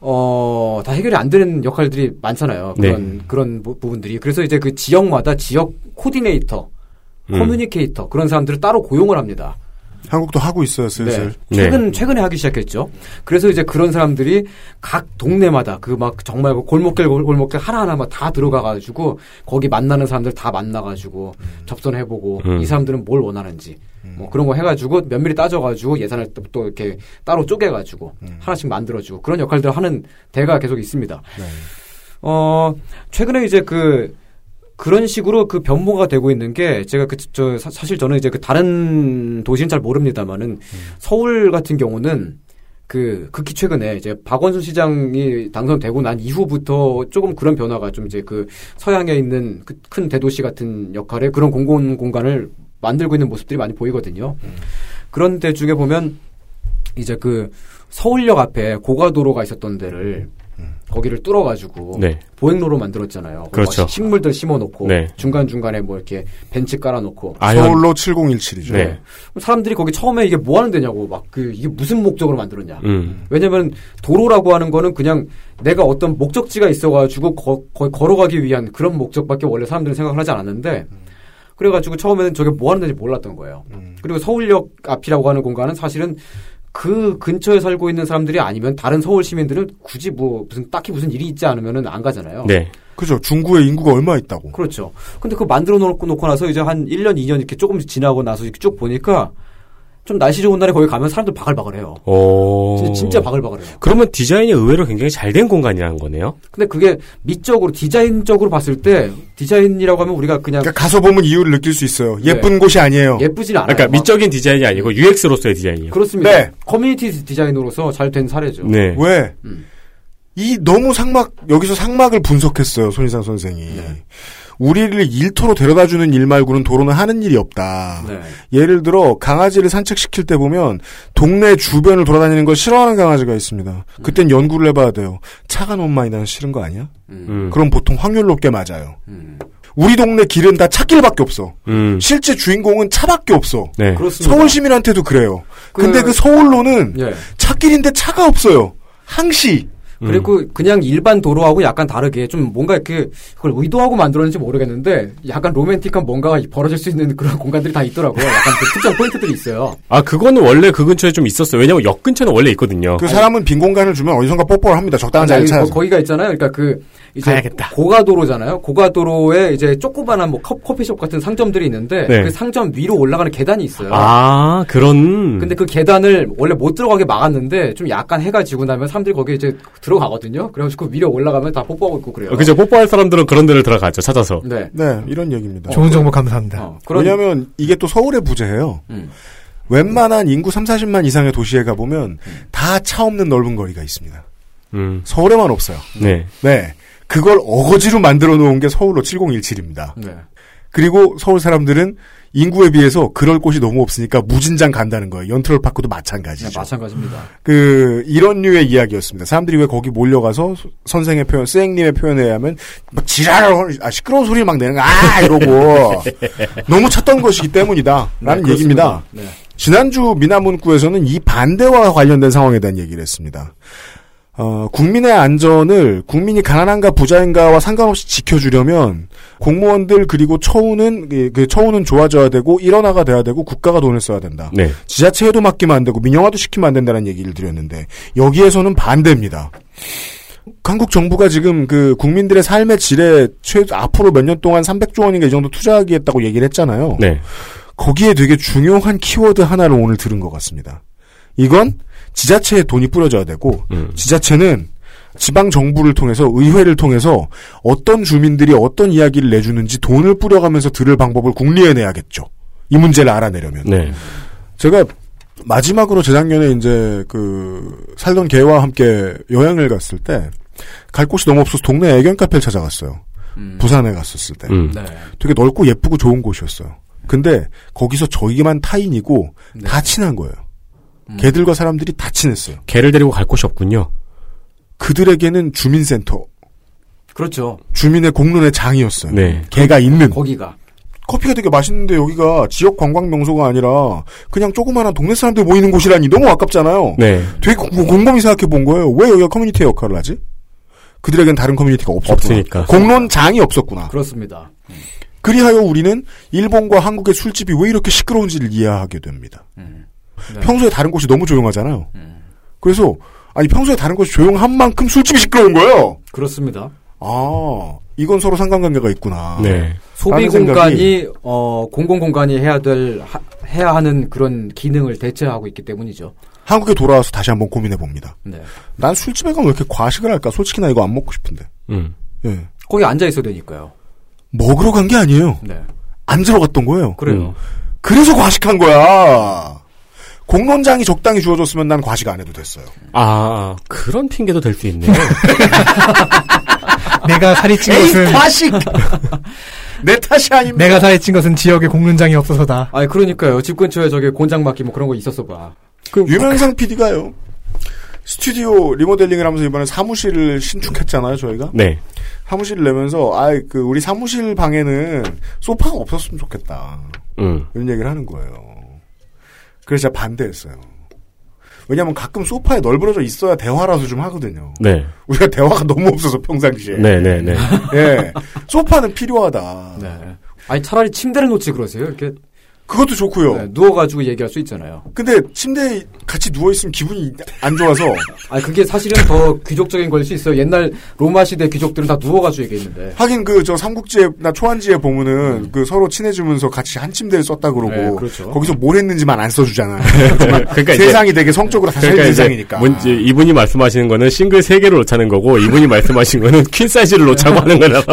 C: 어, 다 해결이 안 되는 역할들이 많잖아요. 그런,
H: 네.
C: 그런 부- 부분들이. 그래서 이제 그 지역마다 지역 코디네이터,
B: 음.
C: 커뮤니케이터, 그런 사람들을 따로 고용을 합니다.
B: 한국도 하고 있어요, 슬슬.
C: 네. 최근 최근에 하기 시작했죠. 그래서 이제 그런 사람들이 각 동네마다 그 막 정말 그 골목길 골- 골목길 하나 하나만 다 들어가 가지고 거기 만나는 사람들 다 만나 가지고 접선해 보고
H: 음.
C: 이 사람들은 뭘 원하는지 뭐 그런 거 해가지고 면밀히 따져가지고 예산을 또, 또 이렇게 따로 쪼개가지고 하나씩 만들어주고 그런 역할들을 하는 대가 계속 있습니다. 어 최근에 이제 그 그런 식으로 그 변모가 되고 있는 게 제가 그 저 사실 저는 이제 그 다른 도시는 잘 모릅니다만은 서울 같은 경우는 그 극히 최근에 이제 박원순 시장이 당선되고 난 이후부터 조금 그런 변화가 좀 이제 그 서양에 있는 그 큰 대도시 같은 역할의 그런 공공 공간을 만들고 있는 모습들이 많이 보이거든요. 그런 데 중에 보면 이제 그 서울역 앞에 고가도로가 있었던 데를 거기를 뚫어가지고
H: 네.
C: 보행로로 만들었잖아요.
H: 그렇죠.
C: 막 식물들 심어놓고
H: 네.
C: 중간 중간에 뭐 이렇게 벤치 깔아놓고
B: 서울로 7017이죠.
C: 네. 사람들이 거기 처음에 이게 뭐 하는 데냐고 막 그 이게 무슨 목적으로 만들었냐.
H: 음.
C: 왜냐면 도로라고 하는 거는 그냥 내가 어떤 목적지가 있어가지고 거, 거- 걸어가기 위한 그런 목적밖에 원래 사람들은 생각을 하지 않았는데 그래가지고 처음에는 저게 뭐 하는 데인지 몰랐던 거예요. 그리고 서울역 앞이라고 하는 공간은 사실은 그 근처에 살고 있는 사람들이 아니면 다른 서울 시민들은 굳이 뭐 무슨 딱히 무슨 일이 있지 않으면은 안 가잖아요.
H: 네.
B: 그죠. 중구에 인구가 얼마 있다고.
C: 그렇죠. 근데 그거 만들어 놓고, 놓고 나서 이제 한 1년, 2년 이렇게 조금 지나고 나서 이렇게 쭉 보니까 좀 날씨 좋은 날에 거기 가면 사람들 바글바글해요.
H: 오.
C: 진짜, 진짜 바글바글해요.
H: 그러면 디자인이 의외로 굉장히 잘 된 공간이라는 거네요.
C: 근데 그게 미적으로, 디자인적으로 봤을 때 디자인이라고 하면 우리가 그냥.
B: 그러니까 가서 보면 이유를 느낄 수 있어요. 예쁜
C: 네.
B: 곳이 아니에요.
C: 예쁘진 않아요.
H: 그러니까 미적인 디자인이 아니고 UX로서의 디자인이요.
C: 그렇습니다.
B: 네.
C: 커뮤니티 디자인으로서 잘 된 사례죠.
H: 네.
B: 왜? 이 너무 삭막 여기서 삭막을 분석했어요 손이상 선생이.
C: 네.
B: 우리를 일터로 데려다주는 일 말고는 도로는 하는 일이 없다.
C: 네.
B: 예를 들어 강아지를 산책시킬 때 보면 동네 주변을 돌아다니는 걸 싫어하는 강아지가 있습니다. 그땐 연구를 해봐야 돼요. 차가 너무 많이 나서 싫은 거 아니야?
H: 음.
B: 그럼 보통 확률 높게 맞아요. 우리 동네 길은 다 찻길밖에 없어.
H: 음.
B: 실제 주인공은 차밖에 없어.
H: 네.
C: 그렇습니다.
B: 서울 시민한테도 그래요.
C: 그-
B: 근데 그 서울로는
C: 예.
B: 찻길인데 차가 없어요. 항시.
C: 그리고 그냥 일반 도로하고 약간 다르게 좀 뭔가 이렇게 그걸 의도하고 만들었는지 모르겠는데 약간 로맨틱한 뭔가가 벌어질 수 있는 그런 공간들이 다 있더라고요. 약간 그 특정 포인트들이 있어요.
H: 아, 그거는 원래 그 근처에 좀 있었어요. 왜냐면 역 근처는 원래 있거든요.
B: 그 사람은 빈 공간을 주면 어디선가 뽀뽀를 합니다. 적당한 자리 찾아서.
C: 거, 기가 있잖아요. 그러니까 그 이제
H: 가야겠다.
C: 고가도로잖아요. 고가도로에 이제 조그만한 뭐 컵, 커피숍 같은 상점들이 있는데
H: 네.
C: 그 상점 위로 올라가는 계단이 있어요.
H: 아, 그런.
C: 근데 그 계단을 원래 못 들어가게 막았는데 좀 약간 해가 지고 나면 사람들이 거기에 이제 들어가거든요. 그래가지고 그 위로 올라가면 다 뽀뽀하고 있고 그래요.
H: 어, 그죠. 뽀뽀할 사람들은 그런 데를 들어가죠. 찾아서.
C: 네.
B: 네, 이런 얘기입니다.
J: 좋은 정보 감사합니다.
C: 어, 그런
B: 왜냐하면 이게 또 서울의 부재예요.
C: 음.
B: 웬만한 인구 3, 40만 이상의 도시에 가보면 다 차 없는 넓은 거리가 있습니다.
H: 음.
B: 서울에만 없어요.
H: 네.
B: 네. 그걸 어거지로 만들어 놓은 게 서울로 7017입니다.
C: 네.
B: 그리고 서울 사람들은 인구에 비해서 그럴 곳이 너무 없으니까 무진장 간다는 거예요. 연트럴 파크도
C: 네,
B: 마찬가지죠.
C: 마찬가지입니다.
B: 그 이런 류의 이야기였습니다. 사람들이 왜 거기 몰려가서 소- 선생의 표현, 스행님의 표현에 의하면 막 지랄을 아 시끄러운 소리를 막 내는 거, 아 이러고 너무 쳤던 것이기 때문이다라는
C: 네,
B: 얘기입니다.
C: 네.
B: 지난주 미나문구에서는 이 반대와 관련된 상황에 대한 얘기를 했습니다. 어, 국민의 안전을 국민이 가난한가 부자인가와 상관없이 지켜주려면 공무원들 그리고 처우는 그, 그 처우는 좋아져야 되고 일원화가 돼야 되고 국가가 돈을 써야 된다.
H: 네.
B: 지자체에도 맡기면 안 되고 민영화도 시키면 안 된다는 얘기를 드렸는데 여기에서는 반대입니다. 한국 정부가 지금 그 국민들의 삶의 질에 최 앞으로 몇 년 동안 300조 원인가 이 정도 투자하겠다고 얘기를 했잖아요.
H: 네.
B: 거기에 되게 중요한 키워드 하나를 오늘 들은 것 같습니다. 이건 지자체에 돈이 뿌려져야 되고
H: 음.
B: 지자체는 지방 정부를 통해서 의회를 통해서 어떤 주민들이 어떤 이야기를 내주는지 돈을 뿌려가면서 들을 방법을 궁리해 내야겠죠. 이 문제를 알아내려면.
H: 네.
B: 제가 마지막으로 재작년에 이제 그 살던 개와 함께 여행을 갔을 때 갈 곳이 너무 없어서 동네 애견 카페를 찾아갔어요. 부산에 갔었을 때.
H: 음.
C: 네.
B: 되게 넓고 예쁘고 좋은 곳이었어요. 근데 거기서 저희만 타인이고 다 친한 거예요. 개들과 사람들이 다 친했어요.
H: 개를 데리고 갈 곳이 없군요.
B: 그들에게는 주민센터,
C: 그렇죠.
B: 주민의 공론의 장이었어요.
H: 네.
B: 개가 있는.
C: 거기가.
B: 커피가 되게 맛있는데 여기가 지역 관광 명소가 아니라 그냥 조그마한 동네 사람들 모이는 곳이라니 너무 아깝잖아요.
H: 네.
B: 되게 공- 곰곰이 생각해 본 거예요. 왜 여기가 커뮤니티의 역할을 하지? 그들에겐 다른 커뮤니티가 없었구나.
H: 없으니까.
B: 공론장이 없었구나.
C: 그렇습니다.
B: 그리하여 우리는 일본과 한국의 술집이 왜 이렇게 시끄러운지를 이해하게 됩니다.
C: 네.
B: 평소에 다른 곳이 너무 조용하잖아요. 그래서 아니 평소에 다른 곳이 조용한 만큼 술집이 시끄러운 거예요.
C: 그렇습니다.
B: 아 이건 서로 상관관계가 있구나.
H: 네.
C: 소비 공간이 어 공공 공간이 해야 될 하- 해야 하는 그런 기능을 대체하고 있기 때문이죠.
B: 한국에 돌아와서 다시 한번 고민해 봅니다.
C: 네.
B: 난 술집에 가면 왜 이렇게 과식을 할까? 솔직히 나 이거 안 먹고 싶은데.
H: 음.
B: 예.
C: 거기 앉아 있어야 되니까요.
B: 먹으러 간 게 아니에요.
C: 네.
B: 안 들어갔던 거예요.
C: 그래요.
B: 그래서 과식한 거야. 공론장이 적당히 주어졌으면 난 과식 안 해도 됐어요.
H: 아, 그런 핑계도 될 수 있네요.
J: 내가 살이 찐 것은
B: 과식! 내 탓이 아닙니다.
J: 내가 살이 찐 것은 지역에 공론장이 없어서다.
C: 아니 그러니까요. 집 근처에 저기 곤장 막기 뭐 그런 거 있었어 봐.
B: 유명상 PD가요. 스튜디오 리모델링을 하면서 이번에 사무실을 신축했잖아요, 저희가.
H: 네.
B: 사무실을 내면서, 아, 그, 우리 사무실 방에는 소파가 없었으면 좋겠다.
H: 음.
B: 이런 얘기를 하는 거예요. 그래서 제가 반대했어요. 왜냐면 가끔 소파에 널브러져 있어야 대화라도 좀 하거든요.
H: 네.
B: 우리가 대화가 너무 없어서 평상시에.
H: 네, 네, 네.
B: 예. 소파는 필요하다.
C: 네. 아니 차라리 침대를 놓지 그러세요. 이렇게
B: 그것도 좋고요.
C: 네, 누워가지고 얘기할 수 있잖아요.
B: 근데 침대에 같이 누워있으면 기분이 안 좋아서.
C: 아니 그게 사실은 더 귀족적인 걸 수 있어요. 옛날 로마 시대 귀족들은 다 누워가지고 얘기했는데.
B: 하긴 그 저 삼국지나 초한지에 보면은 그 서로 친해지면서 같이 한 침대를 썼다 그러고
C: 네, 그렇죠.
B: 거기서 뭘 했는지만 안 써주잖아요.
H: 그러니까
B: 세상이 되게 성적으로 다
H: 그러니까
B: 세상이니까.
H: 문제, 이분이 말씀하시는 거는 싱글 3개를 놓자는 거고, 이분이 말씀하신 거는 퀸 사이즈를 놓자고 하는 거라서.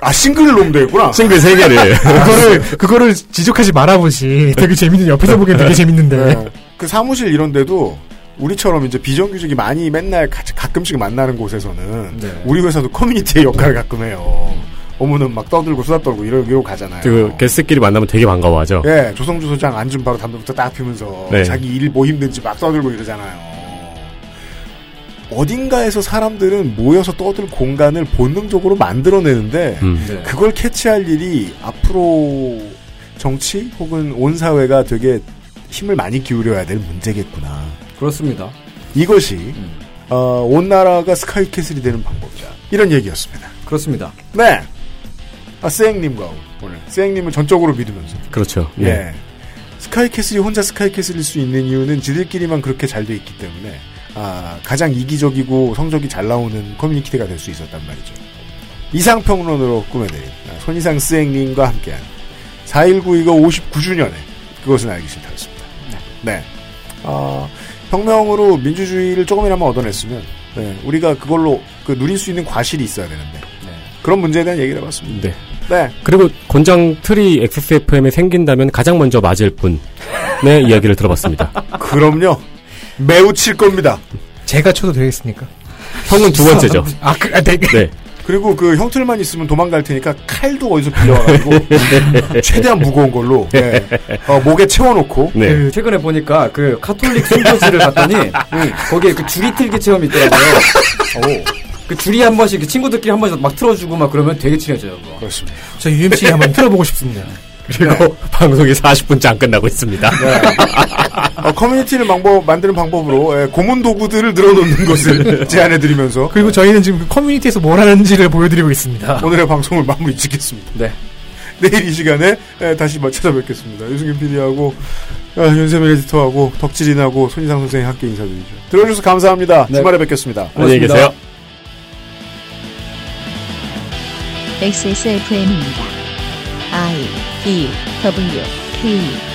B: 아 싱글을 놓으면 되겠구나.
H: 싱글 3개를.
J: 그거를 그거를 지적하지 말아 보지. 되게 재밌는 옆에서 보기엔 되게 재밌는데.
B: 네. 그 사무실 이런데도 우리처럼 이제 비정규직이 많이 맨날 같이 가끔씩 만나는 곳에서는
C: 네.
B: 우리 회사도 커뮤니티의 역할을 가끔 해요. 어머는 막 떠들고 수다 떨고 이러, 이러고 가잖아요.
H: 그 게스트끼리 만나면 되게 반가워하죠.
B: 예, 조성주 소장 앉은 바로 담배부터 딱 피면서
H: 네.
B: 자기 일 뭐 힘든지 막 떠들고 이러잖아요. 어딘가에서 사람들은 모여서 떠들 공간을 본능적으로 만들어내는데
H: 음.
C: 네.
B: 그걸 캐치할 일이 앞으로 정치 혹은 온 사회가 되게 힘을 많이 기울여야 될 문제겠구나.
C: 그렇습니다.
B: 이것이 어, 온 나라가 스카이캐슬이 되는 방법이다. 이런 얘기였습니다.
C: 그렇습니다.
B: 네. 아, 쌩님과 오늘 쌩님을 전적으로 믿으면서
H: 그렇죠. 네.
B: 예. 스카이캐슬이 혼자 스카이캐슬일 수 있는 이유는 지들끼리만 그렇게 잘 돼 있기 때문에 아, 가장 이기적이고 성적이 잘 나오는 커뮤니티가 될 수 있었단 말이죠. 이상평론으로 꾸며드린 아, 손이상 스앵님과 함께한 4.19 이거 59주년에 그것은 알기 싫다였습니다. 네. 아, 혁명으로 민주주의를 조금이나마 얻어냈으면 네, 우리가 그걸로 그 누릴 수 있는 과실이 있어야 되는데 그런 문제에 대한 얘기를 해봤습니다.
H: 네.
B: 네.
H: 그리고 곤장 틀이 XSFM에 생긴다면 가장 먼저 맞을 분의 이야기를 들어봤습니다.
B: 그럼요. 매우 칠 겁니다.
J: 제가 쳐도 되겠습니까?
H: 형은 두 번째죠.
J: 아, 그, 아, 네.
H: 네.
B: 그리고 그 형틀만 있으면 도망갈 테니까 칼도 어디서 빌려와가지고 최대한 무거운 걸로 네. 어, 목에 채워놓고
H: 네.
C: 그 최근에 보니까 그 카톨릭 선교지를 갔더니 거기에 그 줄이 틀기 체험이 있더라고요. 오. 그 줄이 한 번씩 그 친구들끼리 한 번씩 막 틀어주고 막 그러면 되게 친해져요. 그거.
B: 그렇습니다.
J: 저 UMC 한번 틀어보고 싶습니다.
H: 그리고 방송이 40분째 안 끝나고 있습니다.
B: 어, 커뮤니티를 방법, 만드는 방법으로 예, 고문 도구들을 늘어놓는 것을 제안해드리면서
J: 그리고 저희는 지금 그 커뮤니티에서 뭘 하는지를 보여드리고 있습니다.
B: 오늘의 방송을 마무리 짓겠습니다.
C: 네.
B: 내일 이 시간에 예, 다시 뭐 찾아뵙겠습니다. 유승균 PD하고 아, 윤세민 에디터하고 덕질인하고 손희상 선생이 함께 인사드리죠. 들어주셔서 감사합니다. 주말에 뵙겠습니다.
H: 안녕히 계세요.
A: XSFM입니다. I D W K